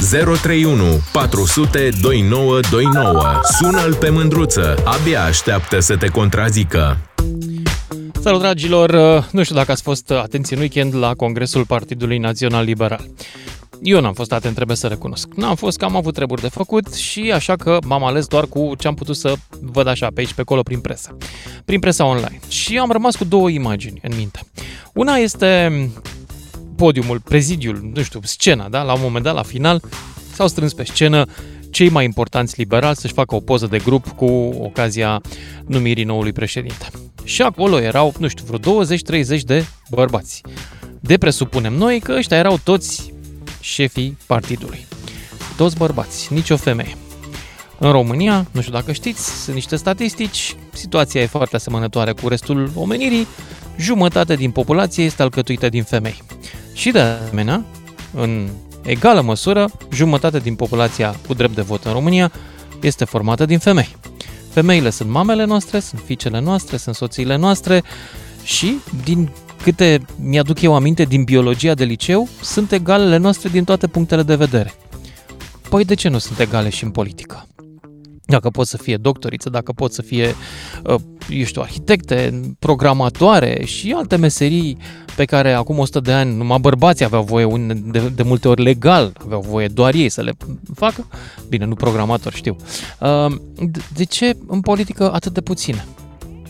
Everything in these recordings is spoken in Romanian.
031 400 2929. Sună-l pe mândruță. Abia așteaptă să te contrazică. Salut, dragilor! Nu știu dacă ați fost atenți în weekend la Congresul Partidului Național Liberal. Eu n-am fost atent, trebuie să recunosc. N-am fost că am avut treburi de făcut și așa că m-am ales doar cu ce am putut să văd așa pe aici, pe acolo, prin presă. Prin presa online. Și am rămas cu două imagini în minte. Una este podiumul, prezidiul, nu știu, scena, da? La un moment dat, la final, s-au strâns pe scenă cei mai importanți liberali să-și facă o poză de grup cu ocazia numirii noului președinte. Și acolo erau, nu știu, vreo 20-30 de bărbați. De presupunem noi că ăștia erau toți șefii partidului. Toți bărbați, nicio femeie. În România, nu știu dacă știți, sunt niște statistici, situația e foarte asemănătoare cu restul omenirii, jumătate din populație este alcătuită din femei. Și de asemenea, în egală măsură, jumătate din populația cu drept de vot în România este formată din femei. Femeile sunt mamele noastre, sunt fiicele noastre, sunt soțiile noastre și, din câte mi-aduc eu aminte din biologia de liceu, sunt egalele noastre din toate punctele de vedere. Păi de ce nu sunt egale și în politică? Dacă pot să fie doctoriță, dacă pot să fie, uh, eu știu, arhitecte, programatoare și alte meserii pe care acum 100 de ani numai bărbații aveau voie, de, de multe ori legal aveau voie doar ei să le facă. Bine, nu programator, știu. Uh, de ce în politică atât de puține?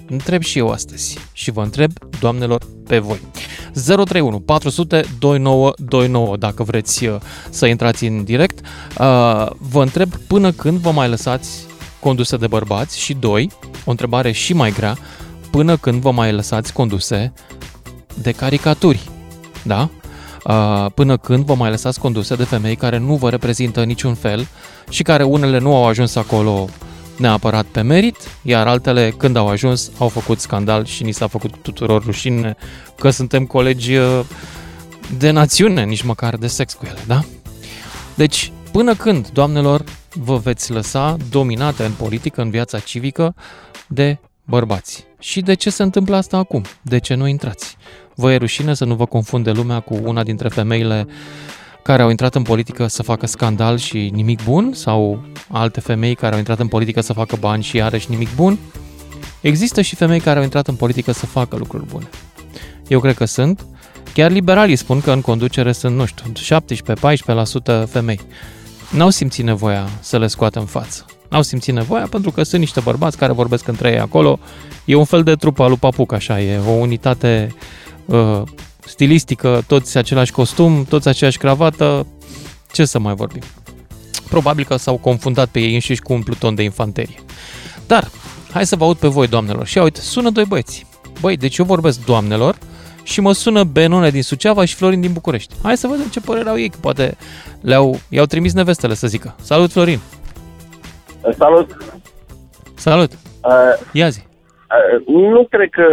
Întreb și eu astăzi și vă întreb, doamnelor, pe voi. 031 400 2929 dacă vreți uh, să intrați în direct. Vă întreb până când vă mai lăsați conduse de bărbați și doi, o întrebare și mai grea, până când vă mai lăsați conduse de caricaturi, da? Până când vă mai lăsați conduse de femei care nu vă reprezintă niciun fel și care unele nu au ajuns acolo neapărat pe merit, iar altele, când au ajuns, au făcut scandal și ni s-a făcut tuturor rușine că suntem colegi de națiune, nici măcar de sex cu ele, da? Deci, până când, doamnelor, vă veți lăsa dominate în politică, în viața civică, de bărbați. Și de ce se întâmplă asta acum? De ce nu intrați? Vă e rușine să nu vă confunde lumea cu una dintre femeile care au intrat în politică să facă scandal și nimic bun? Sau alte femei care au intrat în politică să facă bani și iarăși nimic bun? Există și femei care au intrat în politică să facă lucruri bune. Eu cred că sunt. Chiar liberalii spun că în conducere sunt, nu știu, 17-14% femei n-au simțit nevoia să le scoată în față. N-au simțit nevoia pentru că sunt niște bărbați care vorbesc între ei acolo. E un fel de trupă lui Papuc, așa, e o unitate uh, stilistică, toți același costum, toți aceeași cravată. Ce să mai vorbim? Probabil că s-au confundat pe ei înșiși cu un pluton de infanterie. Dar, hai să vă aud pe voi, doamnelor. Și uite, sună doi băieți. Băi, deci eu vorbesc doamnelor, și mă sună Benone din Suceava și Florin din București. Hai să vedem ce părere au ei, că poate le-au, i-au trimis nevestele să zică. Salut, Florin! Salut! Salut! Uh, Ia zi! Uh, nu cred că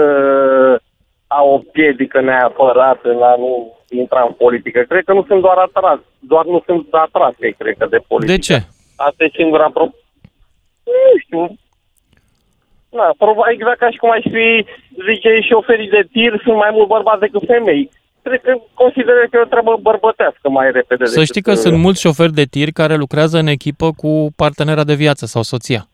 au o piedică neapărat în a nu intra în politică. Cred că nu sunt doar atras, doar nu sunt atrase, cred că, de politică. De ce? Asta e singura pro... Nu știu, Na, probabil exact ca și cum ai fi, zice, șoferii de tir, sunt mai mult bărbați decât femei. Cred că consideră că e o treabă bărbătească mai repede. Să știi că uh, sunt mulți șoferi de tir care lucrează în echipă cu partenera de viață sau soția.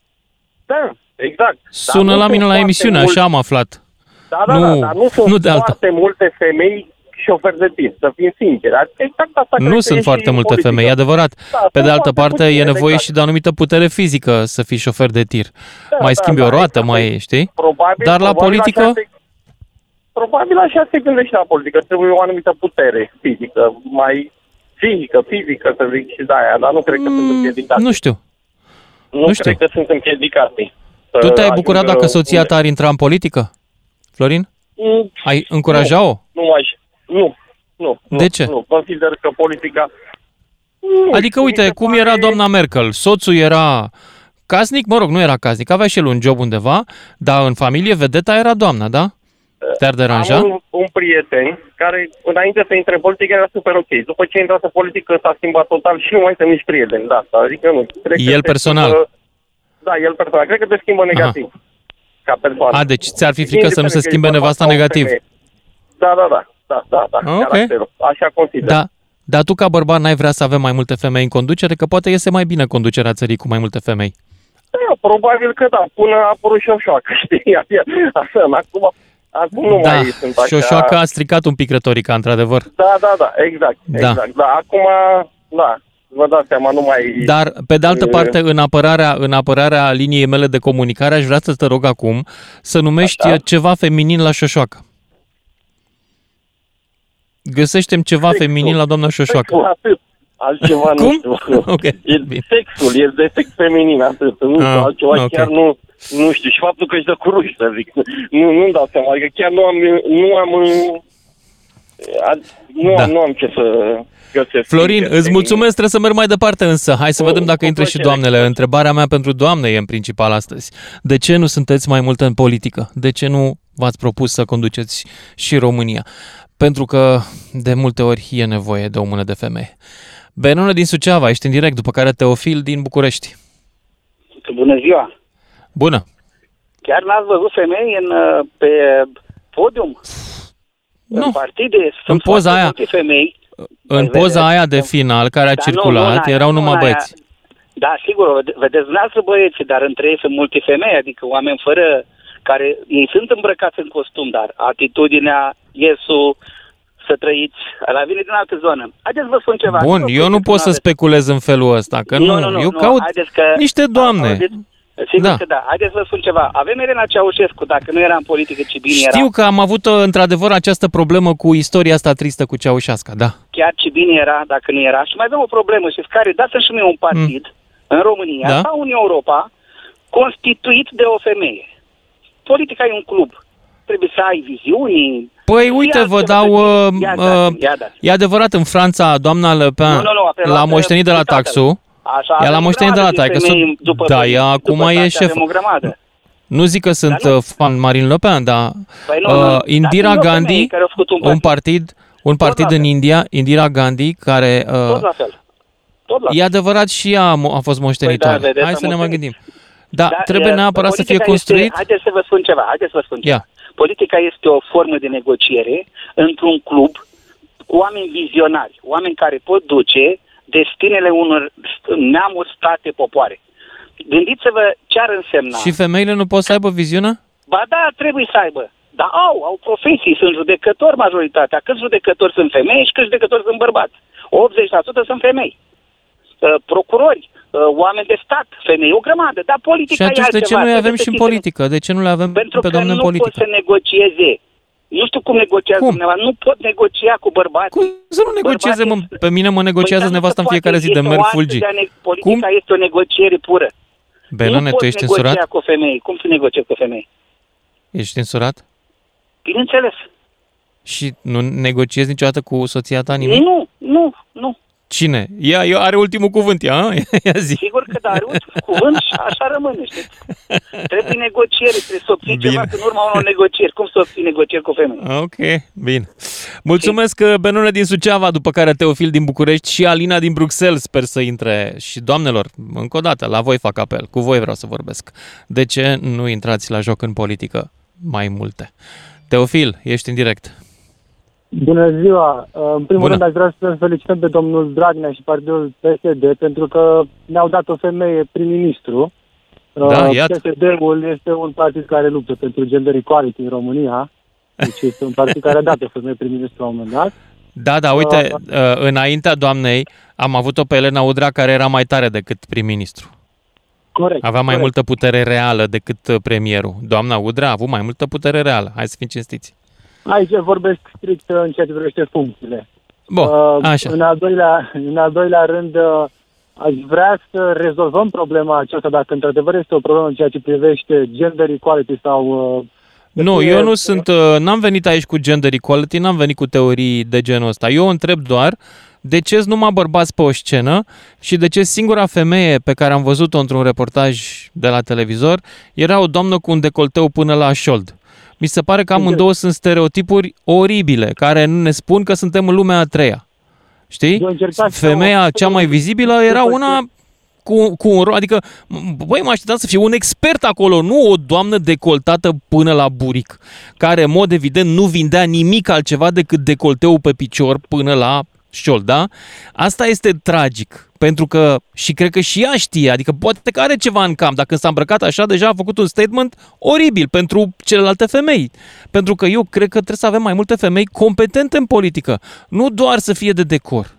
Da, exact. Sună dar la mine la emisiune, mult... așa am aflat. Da, da, nu, da, dar nu sunt nu de foarte alta. multe femei șofer de tir, să fim sinceri. Exact asta nu sunt foarte multe politică. femei, e adevărat. Da, Pe de altă parte, puține, e nevoie exact. și de anumită putere fizică să fii șofer de tir. Da, mai da, schimbi da, o roată, exact. mai, știi? Probabil, Dar la politică... Așa se, probabil așa se gândește la politică. Trebuie o anumită putere fizică, mai fizică, fizică, să zic și de aia, dar nu cred că mm, sunt împiedicate. Nu știu. Nu, nu știu. cred că sunt împiedicate. Tu te-ai bucurat dacă soția ta ar intra în politică, Florin? Mm, Ai încuraja-o? Nu, nu aș. Nu, nu. De ce? Nu, consider că politica... Nu, adică, uite, cum pare... era doamna Merkel, soțul era casnic, mă rog, nu era casnic, avea și el un job undeva, dar în familie vedeta era doamna, da? Te-ar deranja? Am un, un prieten care, înainte să intre în politică, era super ok. După ce a intrat în politică, s-a schimbat total și nu mai sunt nici prieteni, da. Adică nu. Cred el personal? Schimbă, da, el personal. Cred că te schimbă negativ. Aha. Ca persoană. A, deci ți-ar fi frică să nu se schimbe nevasta negativ? Da, da, da da, da, da, ah, okay. caracterul. Așa consider. Da. Dar tu ca bărbat n-ai vrea să avem mai multe femei în conducere, că poate iese mai bine conducerea țării cu mai multe femei. Da, probabil că da, până a apărut șoșoacă, știi? Așa, acum, acum nu da, mai sunt așa... șoșoacă a stricat un pic retorica, într-adevăr. Da, da, da, exact, Da. exact. Da, acum, da, vă dați seama, nu mai... Dar, pe de altă E- parte, în apărarea, în apărarea liniei mele de comunicare, aș vrea să te rog acum să numești Așa. ceva feminin la șoșoacă. Găsește-mi ceva Sexul. feminin la doamna șoșoacă. Sexul, atât. Altceva nu Cum? știu. Ok, E bine. sexul, e de sex feminin, atât. Nu știu, Ah, altceva ok. chiar nu, nu știu. Și faptul că își dă cu ruși, să zic. Nu, nu-mi dau seama, adică chiar nu am, nu am, uh, a- nu, Da. am, nu am ce să găsesc. Florin, Sincer, îți mulțumesc, trebuie să merg mai departe însă. Hai să Cu- vedem dacă cu intră și plăcere. doamnele. Întrebarea mea pentru doamne e în principal astăzi. De ce nu sunteți mai mult în politică? De ce nu v-ați propus să conduceți și România? Pentru că de multe ori e nevoie de o mână de femeie. Benone din Suceava, ești în direct, după care Teofil din București. Bună ziua! Bună! Chiar n-ați văzut femei în, uh, pe podium? Nu, În partide? Sunt poza foarte aia- multe femei. în Vede- poza aia de final care a Dar nu, nu circulat, în aia, erau nu numai în aia. băieți. Da, sigur, vede- vedeți dumneavoastră băieții, dar între ei sunt multe femei, adică oameni fără care ei sunt îmbrăcați în costum, dar atitudinea, iesul, să trăiți, la vine din altă zonă. Haideți să vă spun ceva. Bun, Nu vă eu spun nu că pot să aveți- speculez în felul ăsta, că nu, eu nu, caut haideți că, niște doamne. Auziți? Sigur Da. că da. Haideți să vă spun ceva. Avem Elena Ceaușescu, dacă nu era în politică, ce bine Știu era. că am avut uh, într-adevăr această problemă cu istoria asta tristă cu Ceaușescu, da. chiar ce bine era dacă nu era. Și mai avem o problemă, știți care? Dați-mi și mie un partid în România Da. sau în Europa constituit de o femeie. Politica e un club. Trebuie să ai viziuni. Păi Fie uite, vă altceva dau... să Uh, fie. Ia uh, dați, ia dați. e adevărat, în Franța, doamna Le Pen Nu, nu, nu, a preluat, l-a moștenit de la uh, tatăl. taxu. Așa, Ea l-a avem o moștenit de la grămadă taică. femei Sunt- după da, femei. ea După acum e tati șef. Avem o grămadă. Nu zic că sunt nu. uh, fan Marine Le Pen, dar Păi nu, nu, nu. uh, Dar Indira sunt eu Gandhi, femei care au făcut un un partid, un partid la în fel. India, Indira Gandhi, care Tot uh, la fel. Tot la fel. e adevărat și ea a mo- a fost moștenitoare. Păi da, vedeți, Hai a să ne mai moștenit. gândim. Da, Dar, trebuie uh, neapărat să fie politica construit. Este, haideți să vă spun ceva, haideți să vă spun ceva. Ia. Politica este o formă de negociere într-un club cu oameni vizionari, oameni care pot duce destinele unor neamuri, state, popoare. Gândiți-vă ce ar însemna. Și femeile nu pot să aibă viziune? Ba da, trebuie să aibă. Dar au, au profesii, sunt judecători majoritatea. Câți judecători sunt femei și câți judecători sunt bărbați? 80% sunt femei. Uh, procurori, uh, oameni de stat, femei, o grămadă. Dar Și politica e atunci de ce altceva. nu le Trebuie avem să și în știți- politică? De ce nu le avem pentru pe că doamne în nu pot politică? să negocieze. Nu știu cum negociază Cum? dumneavoastră. Nu pot negocia cu bărbați. Cum să nu negocieze, mă? Bărbații- Pe mine mă negociază Păi, dar nu nevasta se în fiecare poate, zi de este merg o artă fulgi. de a ne- Politica este o negociere pură. Benone, nu tu poți ești negocia însurat? cu femei. Cum să negociezi cu femei? Ești însurat? Bineînțeles. Și nu negociezi niciodată cu soția ta nimic? Nu, nu, nu. Cine? Ea, ea are ultimul cuvânt, ea? a? Ia zi. Sigur că da, are un cuvânt și așa rămâne, știți? Trebuie negociere, trebuie să obții Bine. ceva în urma unor negocieri. Cum să obții negocieri cu femei? Ok, bine. Mulțumesc, uh, Benone din Suceava, după care Teofil din București și Alina din Bruxelles sper să intre. Și doamnelor, încă o dată, la voi fac apel, cu voi vreau să vorbesc. De ce nu intrați la joc în politică mai multe? Teofil, ești în direct. Bună ziua! În primul Bună. rând aș vrea să felicităm pe domnul Dragnea și partidul PSD pentru că ne-au dat o femeie prim-ministru. Da, Uh, iată. PSD-ul este un partid care luptă pentru gender equality în România. Deci este un partid care a dat o femeie prim-ministru la un moment dat. Da, da, uite, uh, înaintea doamnei am avut-o pe Elena Udrea care era mai tare decât prim-ministru. Corect. Avea mai corect. multă putere reală decât uh, premierul. Doamna Udrea a avut mai multă putere reală. Hai să fim cinstiți. Aici vorbesc strict uh, în ceea ce privește funcțiile. Bun, Uh, așa. În al doilea, în al doilea rând, uh, aș vrea să rezolvăm problema aceasta, dacă într-adevăr este o problemă în ceea ce privește gender equality sau... uh, Nu, fie- eu nu sunt, uh, n-am venit aici cu gender equality, n-am venit cu teorii de genul ăsta. Eu întreb doar de ce sunt numai bărbați pe o scenă și de ce singura femeie pe care am văzut-o într-un reportaj de la televizor era o doamnă cu un decolteu până la șold. Mi se pare că amândouă sunt stereotipuri oribile, care ne spun că suntem în lumea a treia. Știi? Eu încercat să- Femeia cea mai vizibilă era una cu, cu un rol, adică, m- băi, mă așteptam să fie un expert acolo, nu o doamnă decoltată până la buric, care, în mod evident, nu vindea nimic altceva decât decolteul pe picior până la șol, da? Asta este tragic, pentru că și cred că și ea știe, adică poate că are ceva în cam, dacă s-a îmbrăcat așa, deja a făcut un statement oribil pentru celelalte femei. Pentru că eu cred că trebuie să avem mai multe femei competente în politică, nu doar să fie de decor.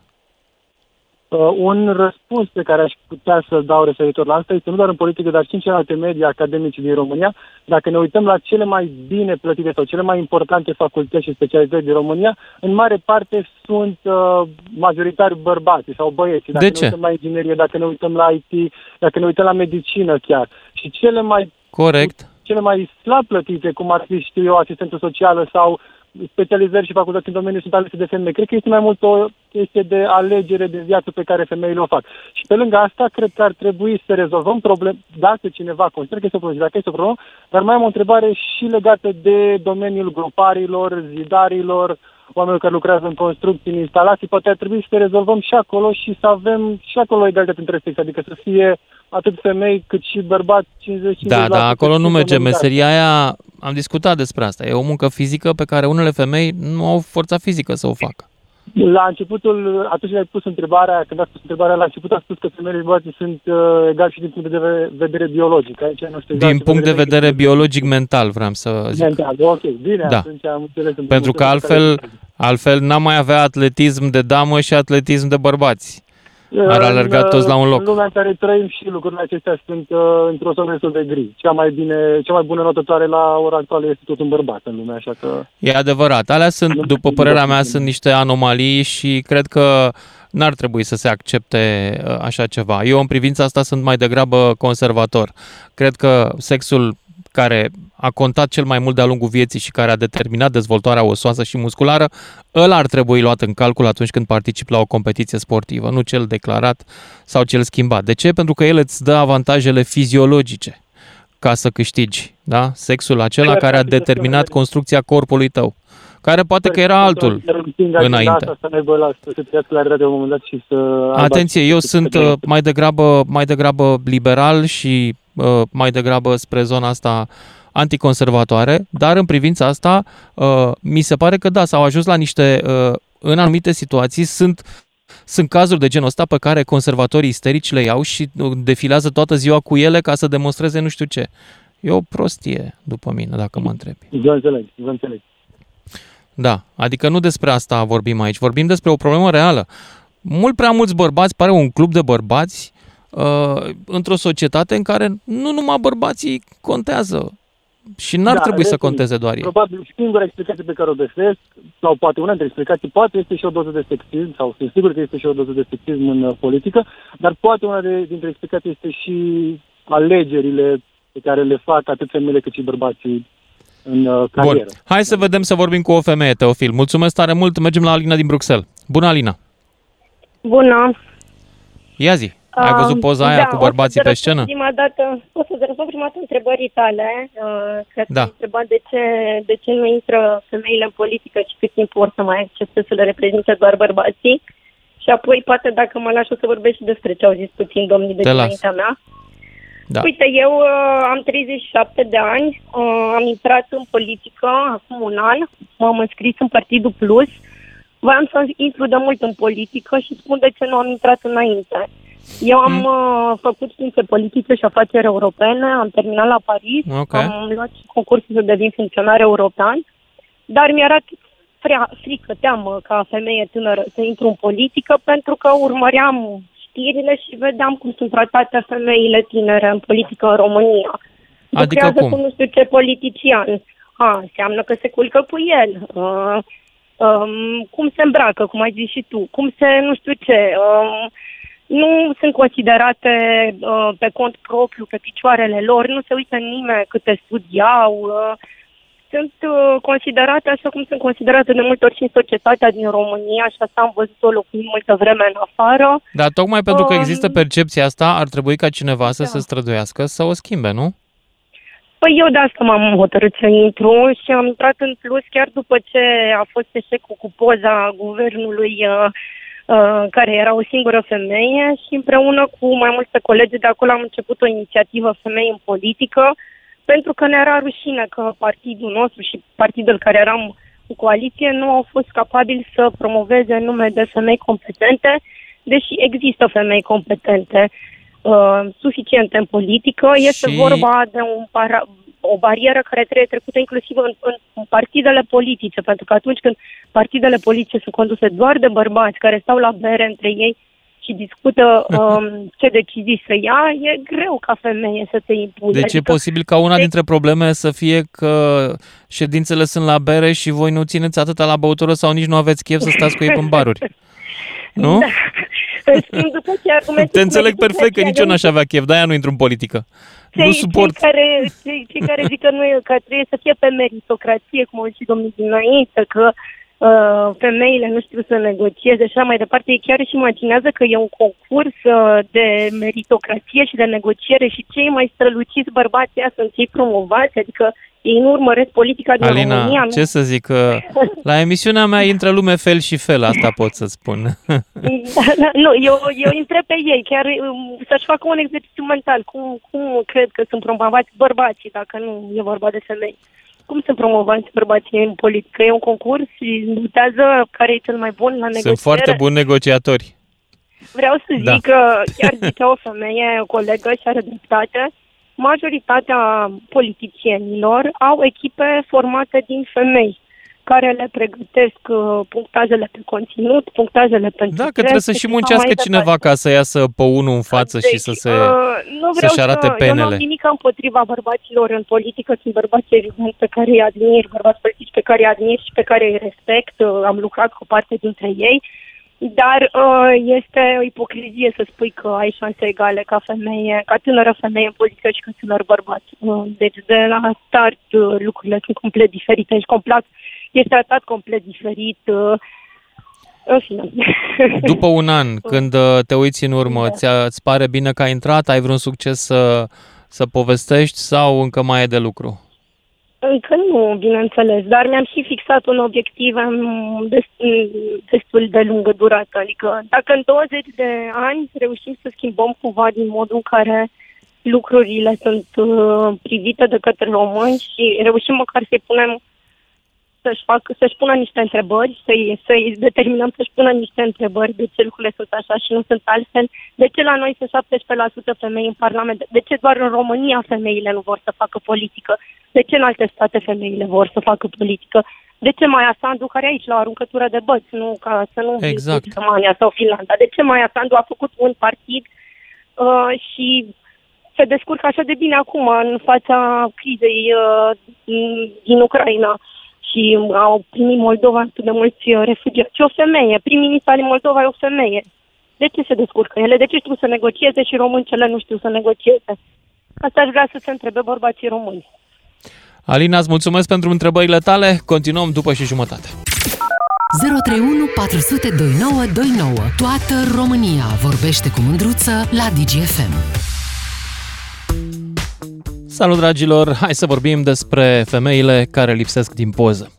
Uh, un răspuns pe care aș putea să-l dau referitor la asta este nu doar în politică, dar și în celelalte medii academice din România. Dacă ne uităm la cele mai bine plătite sau cele mai importante facultăți și specializări din România, în mare parte sunt uh, majoritari bărbați sau băieți. Dacă De ne ce? uităm la inginerie, dacă ne uităm la IT, dacă ne uităm la medicină chiar. Și cele mai Corect. cele mai slab plătite, cum ar fi, știu eu, asistență socială sau specializări și facultăți în domeniu sunt alese de femei. Cred că este mai mult o chestie de alegere de viață pe care femeile o fac. Și pe lângă asta, cred că ar trebui să rezolvăm probleme, dacă cineva consideră că este o problemă, dacă este o problemă, dar mai am o întrebare și legată de domeniul groparilor, zidarilor, oamenilor care lucrează în construcții, în instalații, poate ar trebui să rezolvăm și acolo și să avem și acolo egalitate între sexe, adică să fie atât femei cât și bărbați 50 Da, da, acolo nu merge meseria aia, am discutat despre asta, e o muncă fizică pe care unele femei nu au forța fizică să o facă. La începutul, atunci când ai pus întrebarea, când ai pus întrebarea la început, a spus că femeile și bărbații sunt uh, egali și din punct de vedere, vedere biologic. Aici nu știu exact Din punct de vedere biologic-mental, vreau să zic. Mental, ok, bine, Da. atunci am înțeles. Pentru că altfel, altfel n-am mai avea atletism de damă și atletism de bărbați. Ar alerga În, toți la un loc. În lumea în care trăim și lucrurile acestea sunt uh, într-o zonă destul de gri. Cea mai, bine, cea mai bună notătoare la ora actuală este tot un bărbat în lume, așa că... E adevărat. Alea sunt, Nu după știu, părerea nu mea, știu. sunt niște anomalii și cred că n-ar trebui să se accepte uh, așa ceva. Eu în privința asta sunt mai degrabă conservator. Cred că sexul care a contat cel mai mult de-a lungul vieții și care a determinat dezvoltarea osoasă și musculară, ăla ar trebui luat în calcul atunci când participi la o competiție sportivă, nu cel declarat sau cel schimbat. De ce? Pentru că el îți dă avantajele fiziologice ca să câștigi, da? Sexul acela Cred care a că este determinat corect. construcția corpului tău, care poate că era altul înainte. Asta să ne bă la să se trăiască la realitate la un moment dat și să... aibă Atenție, eu acces sunt pe- uh, mai degrabă, mai degrabă liberal și uh, mai degrabă spre zona asta anticonservatoare, dar în privința asta uh, mi se pare că da, s-au ajuns la niște, uh, în anumite situații sunt sunt cazuri de genul ăsta pe care conservatorii isterici le iau și uh, defilează toată ziua cu ele ca să demonstreze nu știu ce. E o prostie, după mine, dacă mă întrebi. Vă înțeleg, vă înțeleg. Da, adică nu despre asta vorbim aici, vorbim despre o problemă reală. Mult prea mulți bărbați, pare un club de bărbați, uh, într-o societate în care nu numai bărbații contează. Și n-ar Da, trebui să revin. conteze doar ei. Probabil singura explicație pe care o găsesc, sau poate una dintre explicații, poate este și o doză de sexism, sau sunt sigur că este și o doză de sexism în uh, politică, dar poate una de, dintre explicații este și alegerile pe care le fac atât femeile cât și bărbații în uh, Bun, carieră. hai să vedem să vorbim cu o femeie, Teofil. Mulțumesc tare mult, mergem la Alina din Bruxelles. Bună, Alina! Bună! Ia zi, ai Ah, văzut poza aia da, cu bărbații o să pe te scenă? răspund Prima dată, o să te răspund prima dată întrebării tale. Uh, cred Da. că ai întrebat de ce, de ce nu intră femeile în politică și cât timp vor să mai accepte să le reprezinte doar bărbații. Și apoi, poate, dacă mă lași, o să vorbesc și despre ce au zis puțin domnii de Te las. dinaintea mea. Da. Uite, eu uh, am 37 de ani, uh, am intrat în politică acum un an, m-am înscris în Partidul Plus. Voiam să intru de mult în politică și spun de ce nu am intrat înainte. Eu am Mm. uh, făcut științe politice și afaceri europene, am terminat la Paris, Ok. am luat și concursul să devin funcționar european, dar mi-era frea, frică, teamă ca femeie tânără să intru în politică pentru că urmăream știrile și vedeam cum sunt tratate femeile tinere în politică în România. Adică Lucrează cum? cu nu știu ce politician. A, înseamnă că se culcă cu el. Uh, um, cum se îmbracă, cum ai zis și tu, cum se nu știu ce. Um, nu sunt considerate uh, pe cont propriu, pe picioarele lor, nu se uită nimeni câte studiau. Uh, sunt uh, considerate așa cum sunt considerate de multe ori și în societatea din România și asta am văzut-o locuind multă vreme în afară. Dar tocmai pentru că Um, există percepția asta, ar trebui ca cineva să da. se străduiască să o schimbe, nu? Păi eu de asta m-am hotărât să intru și am intrat în plus chiar după ce a fost eșecul cu poza guvernului uh, uh, care era o singură femeie și împreună cu mai multe colegi de acolo am început o inițiativă femei în politică pentru că ne era rușine că partidul nostru și partidul care eram în coaliție nu au fost capabili să promoveze nume de femei competente, deși există femei competente uh, suficiente în politică. Este Și- vorba de un para- o barieră care trebuie trecută inclusiv în, în, în partidele politice, pentru că atunci când partidele politice sunt conduse doar de bărbați care stau la bere între ei și discută um, ce decizii să ia, e greu ca femeie să te impui. Deci e posibil ca una dintre probleme să fie că ședințele sunt la bere și voi nu țineți atâta la băutură sau nici nu aveți chef să stați cu ei în baruri. Nu? Da. În schimb, după ce argumentul Te înțeleg cu perfect că nici eu n-aș avea chef, de-aia nu intru în politică. cei, Nu suport. Cei care, cei, cei care zic că, nu e, că trebuie să fie pe meritocrație, cum au zis domnul dinainte, că uh, femeile nu știu să negocieze și așa mai departe, ei chiar și imaginează că e un concurs uh, de meritocrație și de negociere și cei mai străluciți bărbați ăia sunt cei promovați, adică ei nu urmăresc politica din Alina, România. nu? ce să zic, că la emisiunea mea intră lume fel și fel, asta pot să spun. Da, da, nu, eu, eu întreb pe ei, chiar um, să-și facă un exercițiu mental. Cum, cum cred că sunt promovați bărbații, dacă nu e vorba de femei? Cum sunt promovați bărbații în politică? E un concurs și votează care e cel mai bun la negociere? Sunt foarte buni negociatori. Vreau să zic Da. că chiar zicea o femeie, o colegă și are dreptate, majoritatea politicienilor au echipe formate din femei care le pregătesc uh, punctajele pe conținut, punctajele pentru Da, că trebuie să presă și așa muncească mai cineva departe. ca să iasă pe unul în față și să se... uh, nu vreau să-și arate să, Eu nu penele. am nimic împotriva bărbaților în politică, sunt bărbați evident pe care îi admir, bărbați politici pe care îi admir și pe care îi respect, uh, am lucrat cu parte dintre ei, dar uh, este o ipocrizie să spui că ai șanse egale ca femeie, ca tânără femeie în politică și ca tânăr bărbat. Uh, deci de la start uh, lucrurile sunt complet diferite și complet, este tratat complet diferit. Uh, în fine. După un an, când uh, te uiți în urmă, Da. ți îți pare bine că ai intrat, ai vreun succes să, să povestești sau încă mai e de lucru? Încă nu, bineînțeles, dar mi-am și fixat un obiectiv am des- destul de lungă durată. Adică dacă în 20 de ani reușim să schimbăm cumva din modul în care lucrurile sunt uh, privite de către români și reușim măcar să-i punem să-și, facă, să-și pună niște întrebări, să-i, să-i determinăm să-și pună niște întrebări de ce lucrurile sunt așa și nu sunt altfel, de ce la noi sunt 17% femei în Parlament, de ce doar în România femeile nu vor să facă politică, de ce în alte state femeile vor să facă politică, de ce Maia Sandu, care e aici la o aruncătură de băți, nu ca să nu Exact. zic Germania sau Finlanda, de ce Maia Sandu a făcut un partid uh, și se descurcă așa de bine acum în fața crizei uh, din Ucraina și au primit Moldova atât de mulți uh, refugiați. O femeie, prim-ministru al Moldova e o femeie. De ce se descurcă ele? De ce știu să negocieze și româncele nu știu să negocieze? Asta aș vrea să se întrebe bărbații români. Alina, îți mulțumesc pentru întrebările tale. Continuăm după și jumătate. 031 400 2929. Toată România vorbește cu mândruță la DGFM. Salut, dragilor! Hai să vorbim despre femeile care lipsesc din poză.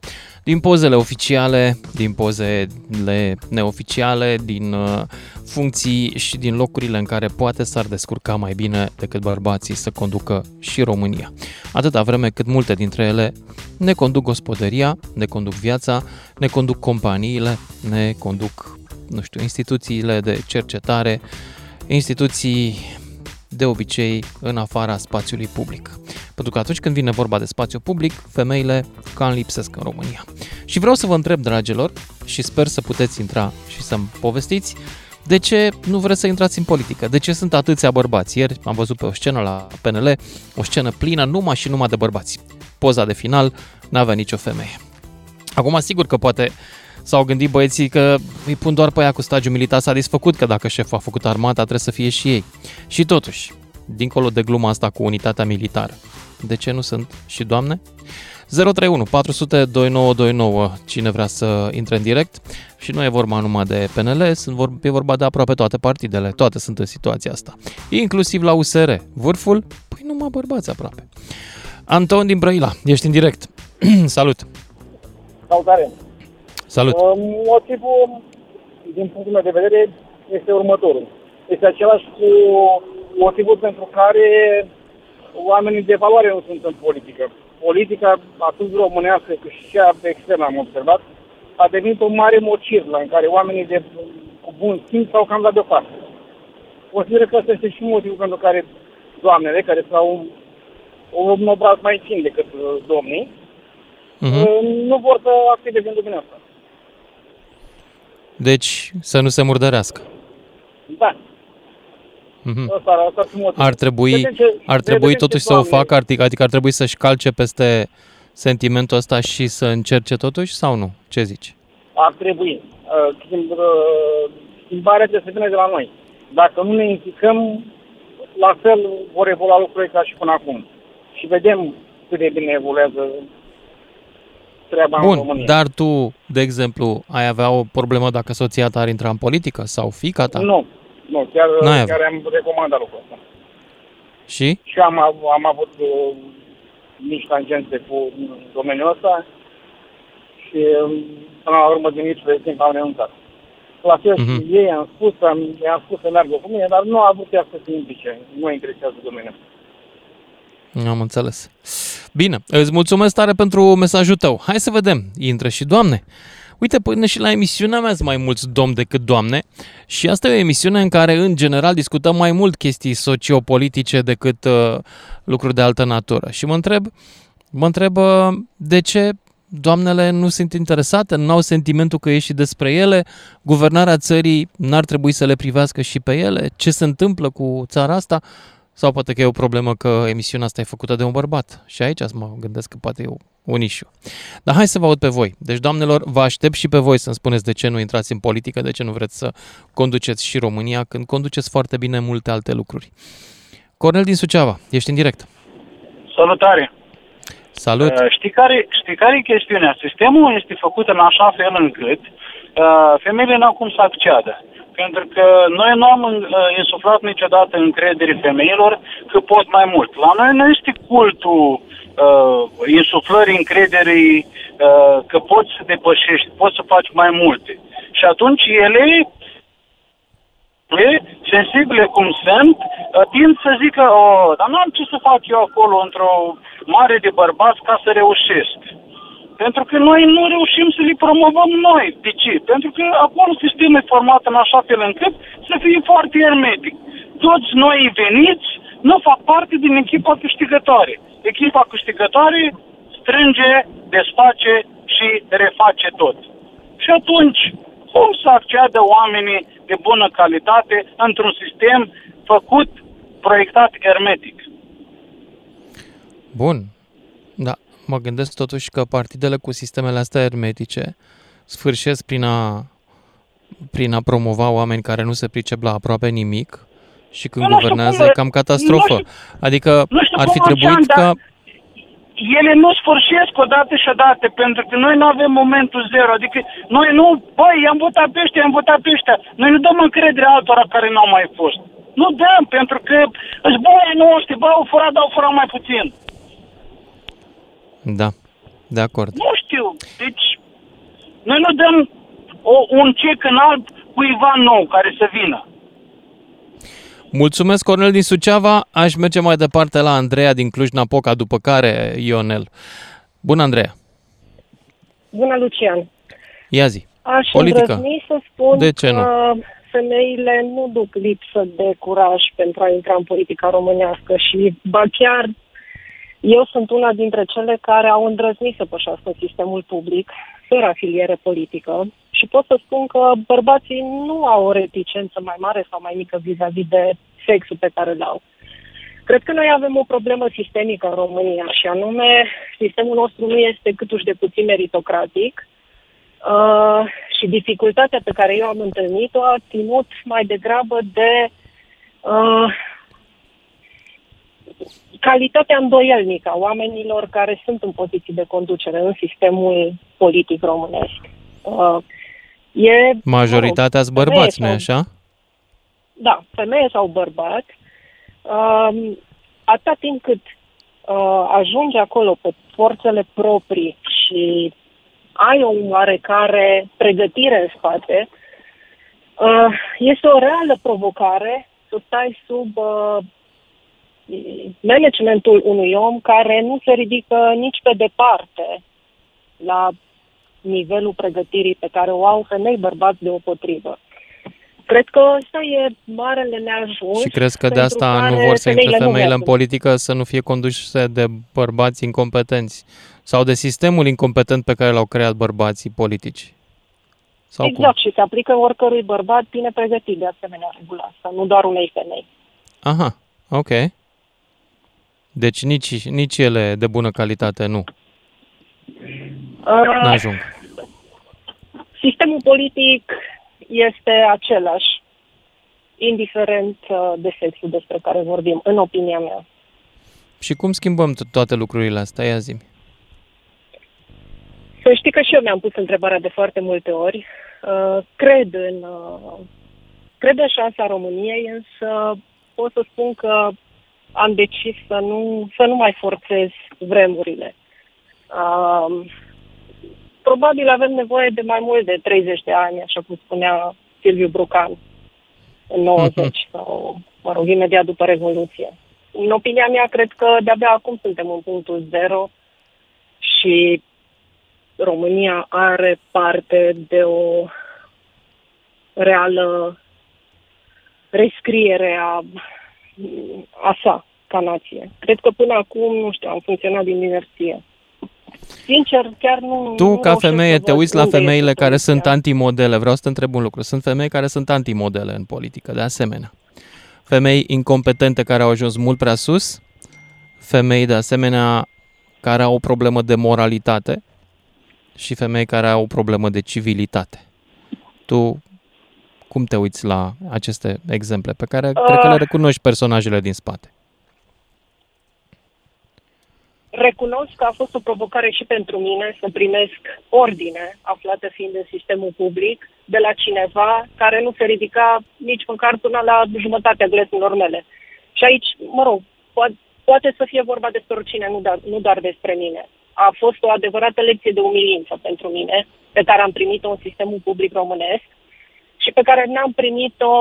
Din pozele oficiale, din pozele neoficiale, din uh, funcții și din locurile în care poate s-ar descurca mai bine decât bărbații să conducă și România. Atâta vreme cât multe dintre ele ne conduc gospodăria, ne conduc viața, ne conduc companiile, ne conduc, nu știu, instituțiile de cercetare, instituții de obicei în afara spațiului public. Pentru că atunci când vine vorba de spațiu public, femeile cam lipsesc în România. Și vreau să vă întreb, dragilor, și sper să puteți intra și să-mi povestiți, de ce nu vreți să intrați în politică? De ce sunt atâția bărbați? Ieri am văzut pe o scenă la PNL, o scenă plină numai și numai de bărbați. Poza de final n-avea nicio femeie. Acum, sigur că poate s-au gândit băieții că îi pun doar pe aia cu stagiul militar satisfăcut, că dacă șeful a făcut armata, trebuie să fie și ei. Și totuși, dincolo de gluma asta cu unitatea militară, de ce nu sunt și doamne? 031 400 2929, cine vrea să intre în direct și nu e vorba numai de PNL, sunt vor, e vorba de aproape toate partidele, toate sunt în situația asta. Inclusiv la USR, vârful, păi numai bărbați aproape. Anton din Brăila, ești în direct. Salut! Salutare! Salut! Uh, Motivul, din punctul meu de vedere, este următorul. Este același cu motivul pentru care oamenii de valoare nu sunt în politică. politica, atât românească cât și cea externă, am observat, a devenit o mare mocirlă în care oamenii de cu bun simț s-au cam dat deoparte. Consider că ăsta este și motivul pentru care doamnele, care s-au un obraz mai fin decât uh, domnii, uh-huh. nu vor să activeze în domeniul ăsta. Deci să nu se murdărească. Da. Mhm. Asta, asta ar, fi motivul. Ar trebui, Vedem ce- ar trebui vedem totuși ce să o doamne- facă, adică adică ar trebui să-și calce peste sentimentul ăsta și să încerce totuși sau nu? Ce zici? Ar trebui. Uh, schimb, uh, schimbarea trebuie să vină de la noi. Dacă nu ne implicăm, la fel vor evolua lucrurile ca și până acum. Și vedem cât de bine evoluează treaba în Bun, România. dar tu, de exemplu, ai avea o problemă dacă soția ta ar intra în politică sau fica ta? Nu, nu, chiar, N-ai chiar am recomandat lucrul ăsta. Și? Și am, av- am avut uh, mici tangențe cu domeniul ăsta și um, până la urmă din lipsă de timp am renunțat. La fel Mhm. și ei am spus, am, i-am spus să meargă cu mine, dar nu a vrut ea să se implice. Nu interesează domeniul. Am înțeles. Bine, îți mulțumesc tare pentru mesajul tău. Hai să vedem, intră și doamne. Uite, până și la emisiunea mea sunt mai mulți domni decât doamne și asta e o emisiune în care, în general, discutăm mai mult chestii sociopolitice decât uh, lucruri de altă natură. Și mă întreb, mă întreb uh, de ce doamnele nu sunt interesate, nu au sentimentul că e și despre ele, guvernarea țării n-ar trebui să le privească și pe ele, ce se întâmplă cu țara asta, sau poate că e o problemă că emisiunea asta e făcută de un bărbat. Și aici mă gândesc că poate e un issue. Dar hai să vă aud pe voi. Deci, doamnelor, vă aștept și pe voi să-mi spuneți de ce nu intrați în politică, de ce nu vreți să conduceți și România, când conduceți foarte bine multe alte lucruri. Cornel din Suceava, ești în direct. Salutare! Salut! Uh, știi, care, știi care e chestiunea? Sistemul este făcut în așa fel încât uh, femeile n-au cum să acceadă. Pentru că noi nu am uh, insuflat niciodată încredere femeilor că pot mai mult. La noi nu este cultul uh, insuflării încrederii uh, că poți să depășești, poți să faci mai multe. Și atunci ele e, sensibile cum sunt, uh, tind să zică, oh, dar nu am ce să fac eu acolo într-o mare de bărbați ca să reușesc. Pentru că noi nu reușim să le promovăm noi. De ce? Pentru că acolo sistemul e format în așa fel încât să fie foarte hermetic. Toți noi veniți nu fac parte din echipa câștigătoare. Echipa câștigătoare strânge, desface și reface tot. Și atunci, cum să acceadă oamenii de bună calitate într-un sistem făcut, proiectat hermetic? Bun. Da, mă gândesc totuși că partidele cu sistemele astea hermetice sfârșesc prin a, prin a promova oameni care nu se pricep la aproape nimic și când Eu nu știu guvernează cum e le- cam catastrofă. nu știu- Adică nu știu ar fi cum trebuit așa, ca... dar ele nu sfârșesc odată și odată, pentru că noi nu avem momentul zero. Adică noi nu, băi, i-am votat pe ăștia, i-am votat pe ăștia. Noi nu dăm încredere altora care n-au mai fost. Nu dăm, pentru că îți băi noștri, bă, au furat, dar au furat mai puțin. Da, de acord. Nu știu, deci noi nu dăm o, un cec în alb cuiva nou care să vină. Mulțumesc, Cornel din Suceava. Aș merge mai departe la Andreea din Cluj-Napoca, după care Ionel. Bună, Andreea. Bună, Lucian. Ia zi. Aș Politică. îndrăzni să spun De ce că femeile nu duc lipsă de curaj pentru a intra în politica românească și, ba chiar, eu sunt una dintre cele care au îndrăznit să pășească în sistemul public, fără afiliere politică și pot să spun că bărbații nu au o reticență mai mare sau mai mică vis-a-vis de sexul pe care îl au. Cred că noi avem o problemă sistemică în România și anume sistemul nostru nu este câtuși de puțin meritocratic uh, și dificultatea pe care eu am întâlnit-o a ținut mai degrabă de uh, calitatea îndoielnică a oamenilor care sunt în poziții de conducere în sistemul politic românesc. Uh, e, Majoritatea sunt bărbați, nu femeie așa? da, femeie sau bărbat, um, atâta timp cât uh, ajungi acolo pe forțele proprii și ai o oarecare pregătire în spate, uh, este o reală provocare să stai sub uh, managementul unui om care nu se ridică nici pe departe la nivelul pregătirii pe care o au femei bărbați deopotrivă. Cred că ăsta e marele neajuns. Și crezi că de asta nu vor să intre femeile în politică să nu fie conduse de bărbați incompetenți sau de sistemul incompetent pe care l-au creat bărbații politici? Sau exact, cum? și se aplică oricărui bărbat bine pregătit de asemenea regula asta, nu doar unei femei. Aha, ok. Deci nici, nici ele de bună calitate nu. Uh, N-ajung. Sistemul politic este același, indiferent uh, de sexul despre care vorbim, în opinia mea. Și cum schimbăm toate lucrurile astea? Ia zi Să știi că și eu mi-am pus întrebarea de foarte multe ori. Uh, cred în, uh, cred în șansa României, însă pot să spun că am decis să nu, să nu mai forțez vremurile. Uh, probabil avem nevoie de mai mult de 30 de ani, așa cum spunea Silviu Brucan în 90 uh-huh. Mhm. sau, mă rog, imediat după Revoluție. În opinia mea, cred că de-abia acum suntem în punctul zero și România are parte de o reală rescriere a, a sa ca nație. Cred că până acum, nu știu, am funcționat din inerție. Sincer, chiar nu... Tu, nu ca femeie, te uiți la femeile care sunt antimodele. Vreau să te întreb un lucru. Sunt femei care sunt antimodele în politică, de asemenea. Femei incompetente care au ajuns mult prea sus, femei, de asemenea, care au o problemă de moralitate și femei care au o problemă de civilitate. Tu cum te uiți la aceste exemple pe care uh, cred că le recunoști personajele din spate? Recunosc că a fost o provocare și pentru mine să primesc ordine aflată fiind în sistemul public de la cineva care nu se ridica nici măcar până la jumătatea glesurilor mele. Și aici, mă rog, poate, poate să fie vorba despre oricine, nu, doar, nu doar despre mine. A fost o adevărată lecție de umilință pentru mine, pe care am primit-o în sistemul public românesc și pe care n-am primit-o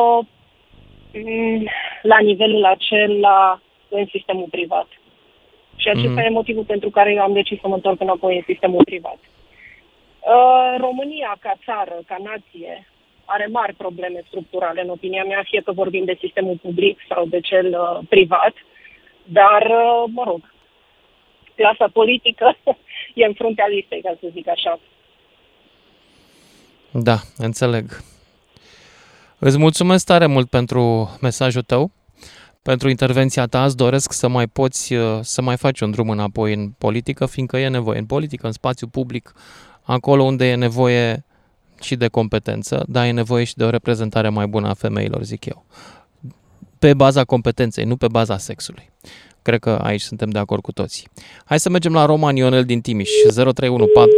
mm, la nivelul acela în sistemul privat. Și acesta mm-hmm. e motivul pentru care eu am decis să mă întorc înapoi în sistemul privat. Uh, România, ca țară, ca nație, are mari probleme structurale, în opinia mea, fie că vorbim de sistemul public sau de cel uh, privat, dar, uh, mă rog, clasa politică e în fruntea listei, ca să zic așa. Da, înțeleg. Îți mulțumesc tare mult pentru mesajul tău pentru intervenția ta. Îți doresc să mai poți uh, să mai faci un drum înapoi în politică, fiindcă e nevoie în politică, în spațiu public, acolo unde e nevoie și de competență, dar e nevoie și de o reprezentare mai bună a femeilor, zic eu. Pe baza competenței, nu pe baza sexului. Cred că aici suntem de acord cu toții. Hai să mergem la Roman Ionel din Timiș, 0314